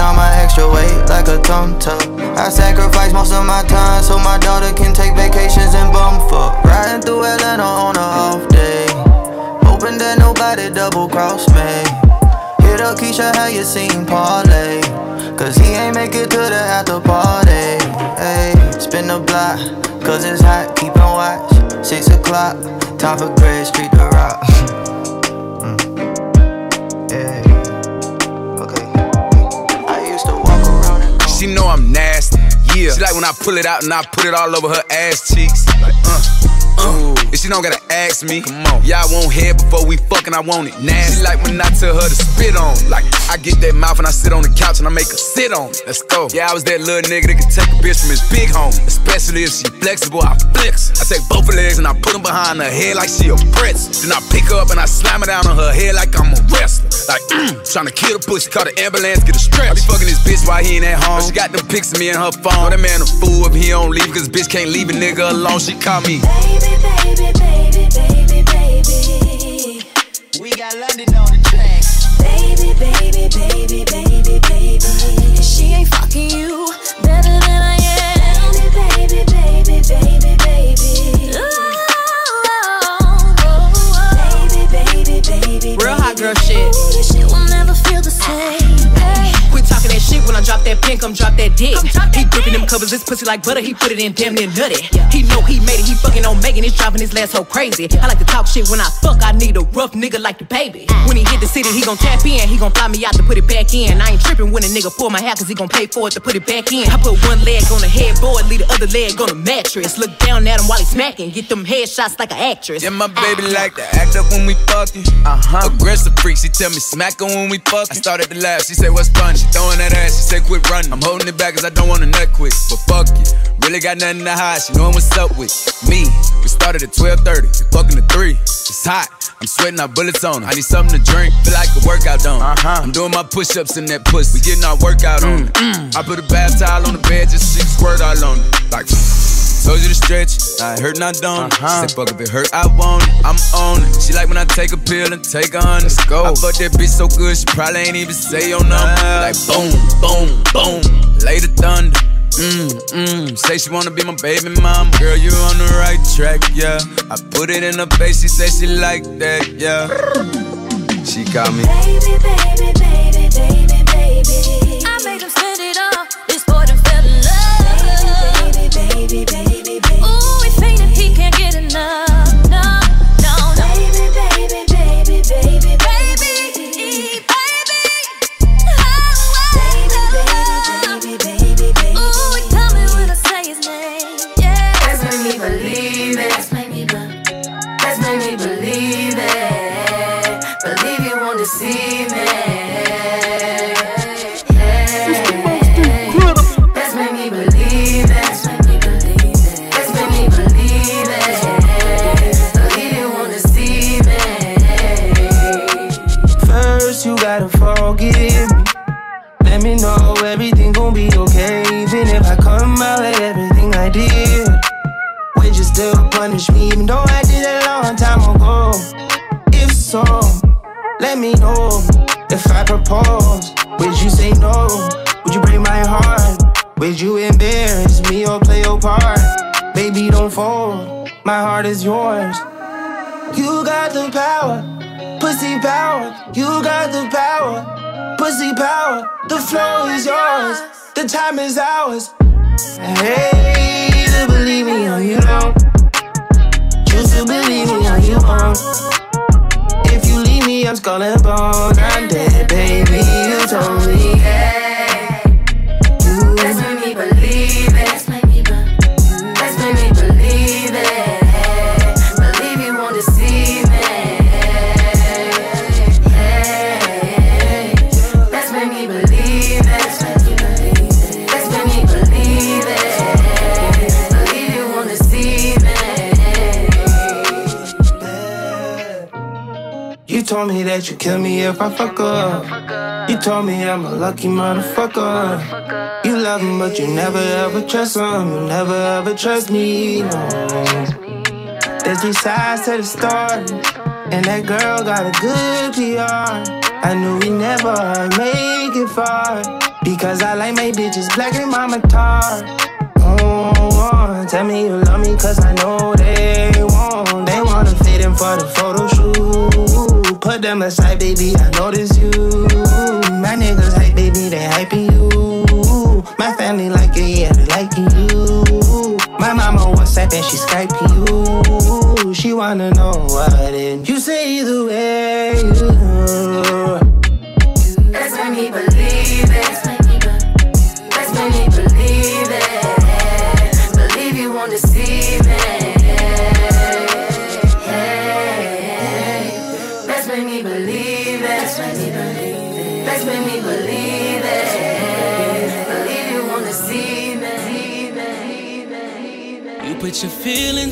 All my extra weight like a tum tuck. I sacrifice most of my time so my daughter can take vacations and bum fuck. Riding through Atlanta on a off day. Hoping that nobody double cross me. Hit up Keisha, how you seen parlay? Cause he ain't make it to the after party. Hey, spin the block, cause it's hot, keepin' watch. Six o'clock, time for Gray Street to rock. Yeah. She like when I pull it out and I put it all over her ass cheeks. Like, uh. Uh, and she don't gotta ask me. Come on. Yeah, I want head before we fucking, I want it nasty. She like when I tell her to spit on. Like, I get that mouth and I sit on the couch and I make her sit on it. Let's go. Yeah, I was that little nigga that could take a bitch from his big home. Especially if she flexible, I flex. I take both her legs and I put them behind her head like she a pretzel. Then I pick her up and I slam her down on her head like I'm a wrestler. Like, mm, trying to kill the pussy, call the ambulance, get a stretch. I be fucking this bitch while he ain't at home. But she got them pics of me in her phone. That man a fool if he don't leave, cause bitch can't leave a nigga alone. She call me. baby, baby, baby, baby. Baby. We got London on the track. Baby, baby, baby, baby, baby. She ain't fucking you better than I am. Baby, baby, baby, baby, baby. Oh, oh, oh. Baby, baby, baby. Real hot girl shit. This shit will never feel the same. When I drop that pin, come drop that dick. He gripping them covers, his pussy like butter, he put it in damn near nutty. He know he made it, he fucking on Megan, he's driving his last hoe crazy. I like to talk shit when I fuck, I need a rough nigga like the baby. When he hit the city, he gon' tap in, he gon' fly me out to put it back in. I ain't tripping when a nigga pull my hair, cause he gon' pay for it to put it back in. I put one leg on the headboard, leave the other leg on the mattress. Look down at him while he smacking, get them headshots like an actress. Yeah, my baby like to act up when we fucking. Uh huh. Aggressive freak, she tell me smack her when we fucking. I started to laugh, she said, What's funny? She throwing that ass, she said, Quit running. I'm holding it back cause I don't wanna nut quick. But fuck it, really got nothing to hide. She knowin' what's up with me. We started at 12:30, we fucking at 3. It's hot, I'm sweating out bullets on. I need something to drink, feel like a workout done. Uh huh. I'm doing my push ups in that pussy. We getting our workout on it. I put a bath towel on the bed, just shit squirt all on it. Like, Told you to stretch, I hurt not done. Uh-huh. Say fuck if it hurt, I want it. I'm on it. She like when I take a pill and take a hundred. Let's go. I fuck that bitch so good, she probably ain't even say your number. Like boom, boom, boom, lay the thunder. Mm, mm, say she wanna be my baby mom. Girl, you on the right track, yeah. I put it in her face, she say she like that, yeah. She got me. Baby, baby, baby, baby, baby. I made him spend it all. This boy done fell in love. Baby, baby, baby, baby. Is ours. Hey, kill me if I fuck up. You told me I'm a lucky motherfucker. You love him, but you never ever trust him. You never ever trust me. No. There's three sides to the story, and that girl got a good PR. I knew we never make it far. Because I like my bitches black and mama tar. Oh, tell me you love me, cause I know they won't. They wanna fit in for the photo shoot. Them aside, baby, I notice you. My niggas hype, baby, they hyping you. My family like it, yeah, they liking you. My mama WhatsApp and she Skyping you. She wanna know what it. You say either way.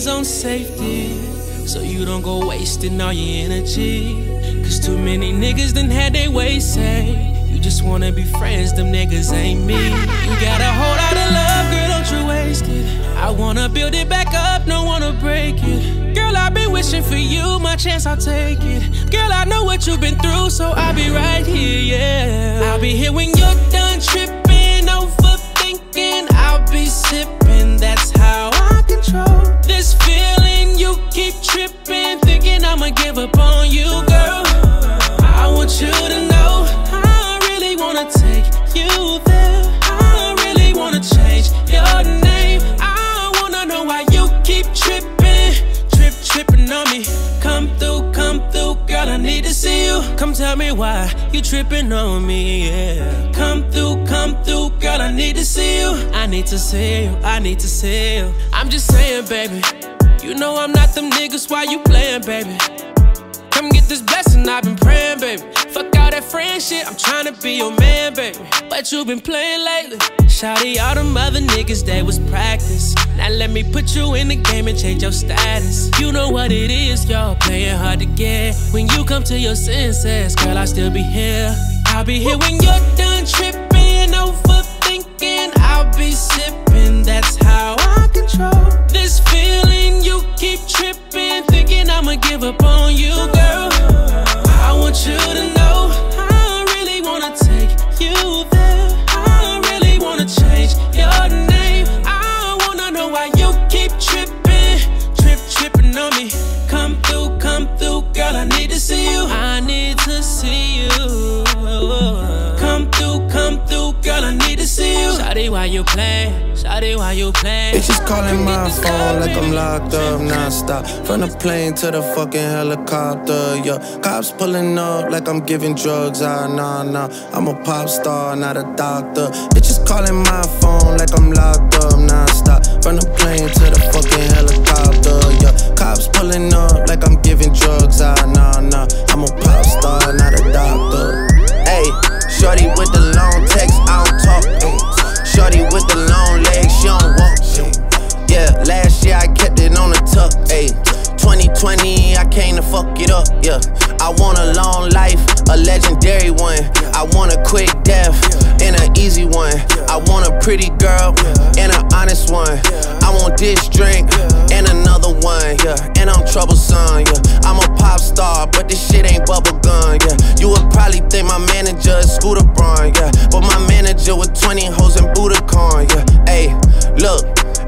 On safety, so you don't go wasting all your energy. Cause too many niggas done had their way say. You just wanna be friends, them niggas ain't me. You got a whole lot of love, girl, don't you waste it. I wanna build it back up, don't wanna break it. Girl, I've been wishing for you, my chance, I'll take it. Girl, I know what you've been through, so I'll be right here, yeah. I'll be here when you're done tripping, tell me why you tripping on me. Yeah. Come through, come through, girl. I need to see you. I need to see you. I need to see you. I'm just saying, baby. You know I'm not them niggas. Why you playing, baby? Come get this blessing, I've been praying, baby. Fuck all that friend shit, I'm tryna be your man, baby. But you been playing lately. Shouty, all them other niggas, that was practice. Now let me put you in the game and change your status. You know what it is, y'all playing hard to get. When you come to your senses, girl, I'll still be here. I'll be here when you're done tripping, overthinking. I'll be sipping, that's how I control this feeling. You keep tripping, thinking I'ma give up on you, girl. I want you to know I really wanna take you there. I really wanna change your name. I wanna know why you keep tripping, trip tripping on me. Come through, come through, girl. I need to see you. I need to see you. Come through, come through, girl. I need to see you. Shawty, why you playing? Shawty, why you playing? Bitches calling my phone like I'm locked up non-stop From the plane to the fucking helicopter, yeah Cops pulling up like I'm giving drugs, ah, nah, nah. I'm a pop star, not a doctor. Bitches calling my phone like I'm locked up non-stop From the plane to the fucking helicopter, yeah Cops pulling up like I'm giving drugs, ah, nah, nah. I'm a pop star, not a doctor. Hey, shorty with the long text, I don't talk. Ay. Shorty with the long legs, she don't walk. Yeah, last year I kept it on the tuck. Ayy, 2020 I came to fuck it up. Yeah, I want a long life, a legendary one. I want a quick death and an easy one. I want a pretty girl and an honest one. I want this drink and another one. Yeah, and I'm troublesome. Yeah, I'm a pop star, but this shit ain't bubble gum. Yeah, you would probably think my manager is Scooter Braun. Yeah, but my manager with 20 hoes and Budokan. Yeah, hey, look.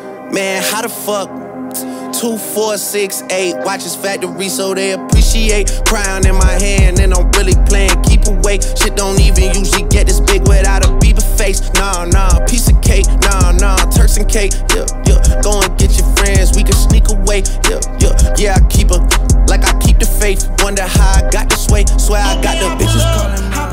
Man, how the fuck? Two, four, six, eight. Watches factory so they appreciate. Crown in my hand and I'm really playing. Keep away. Shit don't even usually get this big without a Bieber face. Nah, nah, piece of cake. Nah, nah, Turks and cake. Yeah, yeah. Go and get your friends. We can sneak away. Yeah, yeah. Yeah, I keep a like I keep the faith. Wonder how I got this way. Swear I got the bitches calling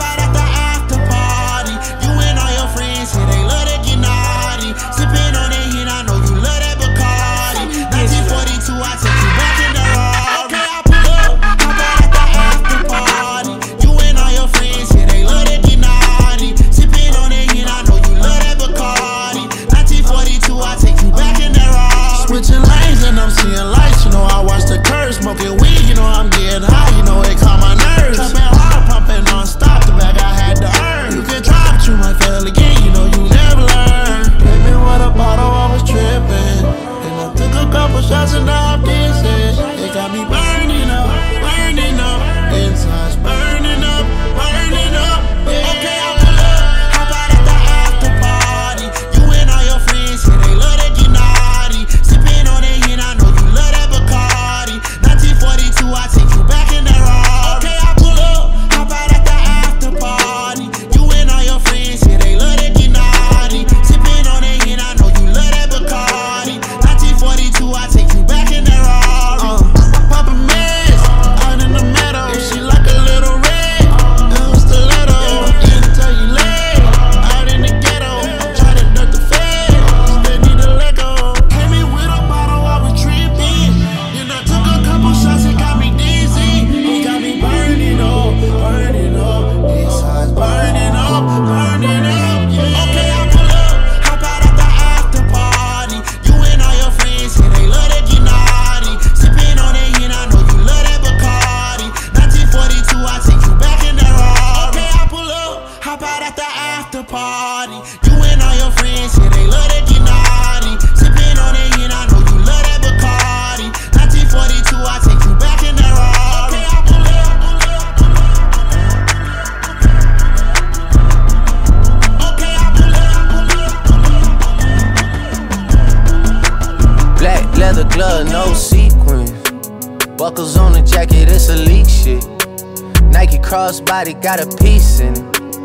party? You and all your friends say they love to get. Sipping on that hit, I know you love that Bacardi. 1942, I take you back in that Rari. Okay, I pull up. Okay, I pull up. Black leather glove, no sequins. Buckles on the jacket, it's elite shit. Nike crossbody got a piece in it.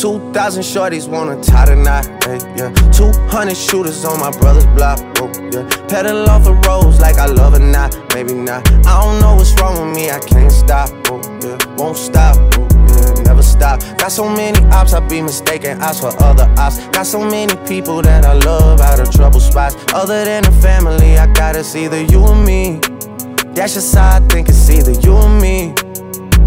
2,000 shorties wanna tie knot, hey, yeah. 200 shooters on my brother's block, oh, yeah. Pedal off the roads like I love it not, maybe not. I don't know what's wrong with me, I can't stop, oh, yeah. Won't stop, oh, yeah. Never stop. Got so many ops, I be mistaken ops for other ops. Got so many people that I love out of trouble spots. Other than the family, I gotta see either you or me. That's just how I think it's either you or me.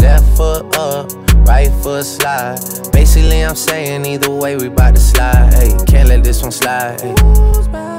left foot up, right foot slide. Basically, I'm saying either way, we bout to slide. Hey, can't let this one slide.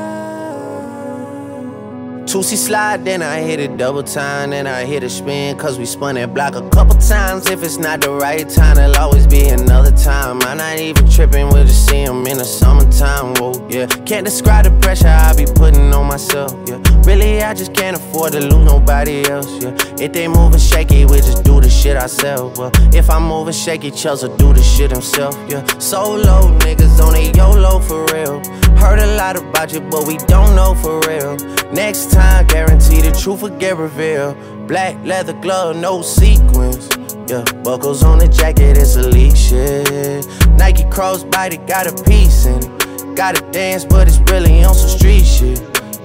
2C slide, then I hit it double time, then I hit a spin, cause we spun that block a couple times. If it's not the right time, it'll always be another time. I'm not even tripping, we'll just see him in the summertime. Whoa, yeah. Can't describe the pressure I be putting on myself, yeah. Really, I just can't afford to lose nobody else, yeah. If they moving shaky, we just do the shit ourselves. Well, if I'm moving shaky, Chelsea do the shit himself, yeah. Solo niggas on a YOLO for real. Heard a lot about you, but we don't know for real. Next time, guarantee the truth will get revealed. Black leather glove, no sequins. Yeah, buckles on the jacket, it's elite shit. Nike crossbody got a piece in it. Gotta dance, but it's really on some street shit.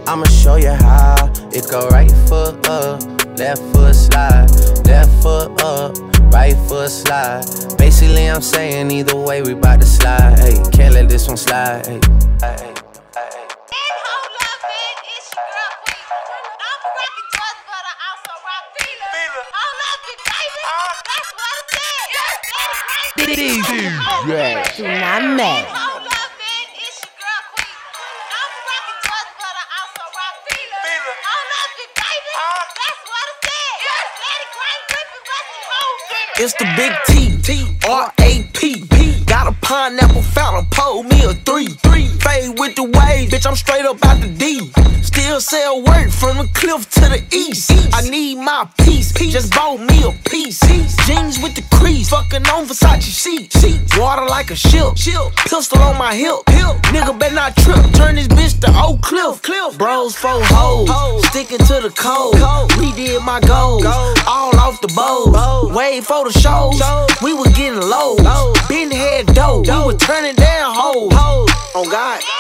I'ma show you how. It go right foot up, left foot slide, left foot up, right foot slide. Basically, I'm saying either way, we bout to slide. Hey, can't let this one slide. Hey, hey. DJ Tsunami. It's the big T, T R A P. Got a pineapple fountain, pull me a three. Three fade with the wave, bitch. I'm straight up out the D. Still sell work from the cliff to the east. I need my piece, just bought me a piece. Jeans with the crease, fucking on Versace sheets. Water like a ship, pistol on my hip. Nigga better not trip, turn this bitch to Oak Cliff. Bros four hoes, sticking to the code. We did my goals, all off the bows. Wait for the shows, we was getting low. Been head dope, we was turning down hoes. On God.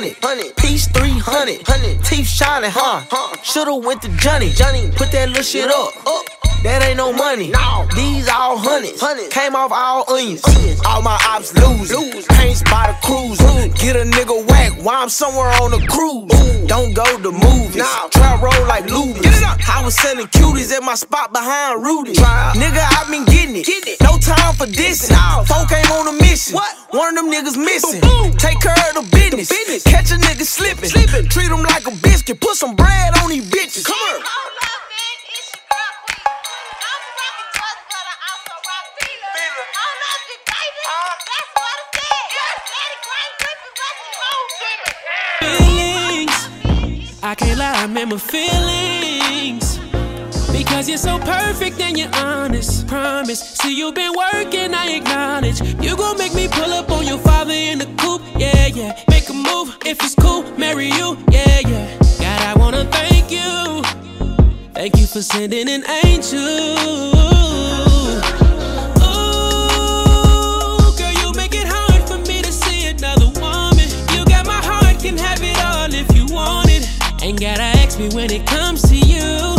Chain 500, piece 300, teeth shining, huh? Shoulda went to Johnny, Johnny, put that little shit up. That ain't no money. These all hundreds. Came off all onions. All my ops lose. Paints by the cruise. Get a nigga whack while I'm somewhere on a cruise. Don't go to movies. Try roll like Luby. I was selling cuties at my spot behind Rudy. Nigga, I been getting it. No time for this. Folk ain't on a mission. One of them niggas missing. boom Take care of the business. Catch a nigga slipping. Treat him like a biscuit. Put some bread on these bitches. Come here. I can't lie, I remember feelings. Because you're so perfect and you're honest. Promise. See, you've been working, I acknowledge. You gon' make me pull up on your father in the coupe. Yeah, yeah. Make a move if it's cool. Marry you. Yeah, yeah. God, I wanna thank you. Thank you for sending an angel. Ain't gotta ask me when it comes to you.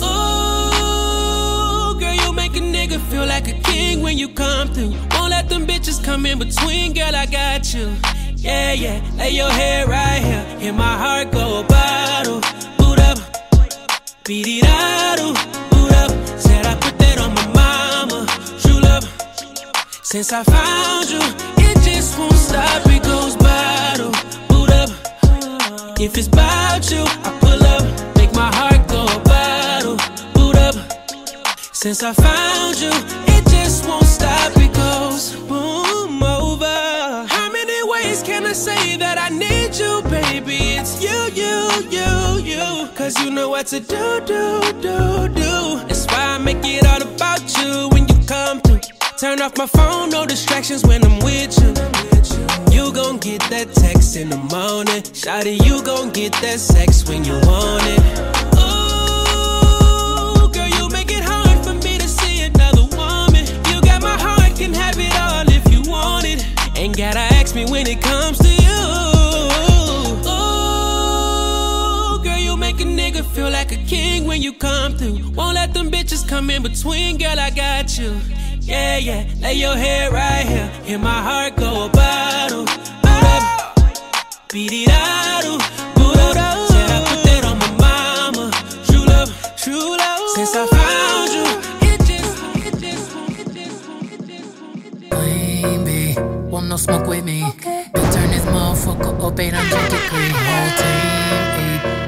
Ooh, girl, you make a nigga feel like a king when you come through. Won't let them bitches come in between, girl, I got you. Yeah, yeah, lay your head right here. Hear my heart go bottle, boot up, beat it out, boot up. Said I put that on my mama, true love. Since I found you, it just won't stop. It goes up. If it's about you, I pull up, make my heart go bottle, boot up. Since I found you, it just won't stop. It goes boom over. How many ways can I say that I need you, baby? It's you, you, you, you. Cause you know what to do, do, do, do. That's why I make it all about you when you come through. Turn off my phone, no distractions when I'm with you. Get that text in the morning. Shawty, you gon' get that sex when you want it. Ooh, girl, you make it hard for me to see another woman. You got my heart, can have it all if you want it. Ain't gotta ask me when it comes to you. Ooh, girl, you make a nigga feel like a king when you come through. Won't let them them bitches come in between, girl, I got you. Yeah, yeah, lay your head right here. Hear my heart go a bottle. Boot up, beat it out, boot up. Said I put that on my mama. True love, true love. Since I found you, it just, Queen bee, want no smoke with me. Don't turn this motherfucker up 800 degree. Whole team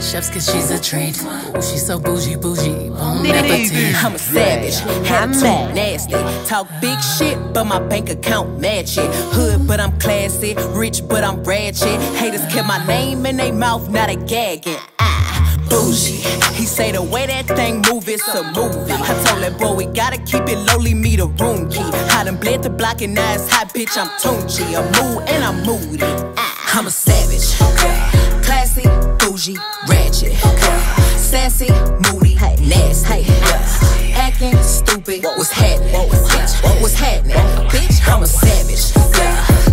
chefs cause she's a treat. Ooh, she's so bougie, bougie. Bon appetit. I'm a savage, attitude nasty. Talk big shit, but my bank account match it. Hood, but I'm classy. Rich, but I'm ratchet. Haters kept my name in their mouth, not a gagging. Ah, bougie. He say the way that thing move, it's a movie. I told that boy we gotta keep it lowly, me the room key. I done bled the block and now it's hot, bitch. I'm Tunechi. I'm mood and I'm moody. Ah, I'm a savage. Classy, bougie, ratchet. Sassy, moody, nasty. Acting stupid, what's happening? Bitch, what's happening? Bitch, I'm a savage.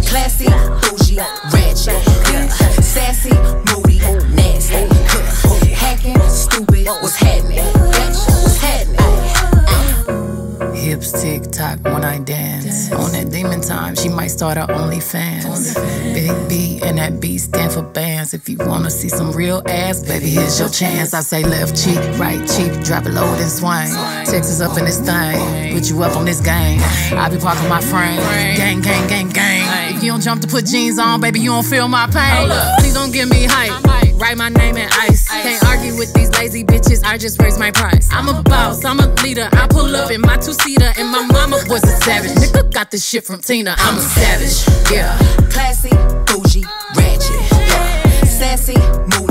Classy, bougie, ratchet. Sassy, moody, nasty. Hacking, stupid, what's happening? Hips tick tock when I dance. On that demon time, she might start her OnlyFans. Big B and that B stand for bands. If you wanna see some real ass, baby, here's your chance. I say left cheek, right cheek, drop it low and swing. Texas up in this thing, put you up on this game. I be parking my frame. Gang, gang, gang, gang. If you don't jump to put jeans on, baby, you don't feel my pain. Please don't give me hype. Write my name in ice. Can't argue with these lazy bitches. I just raise my price. I'm a boss. I'm a leader. I pull up in my two seater, and my mama was a savage. Nigga got this shit from Tina. I'm a savage. Yeah. Classy, bougie, ratchet. Yeah. Sassy, moody,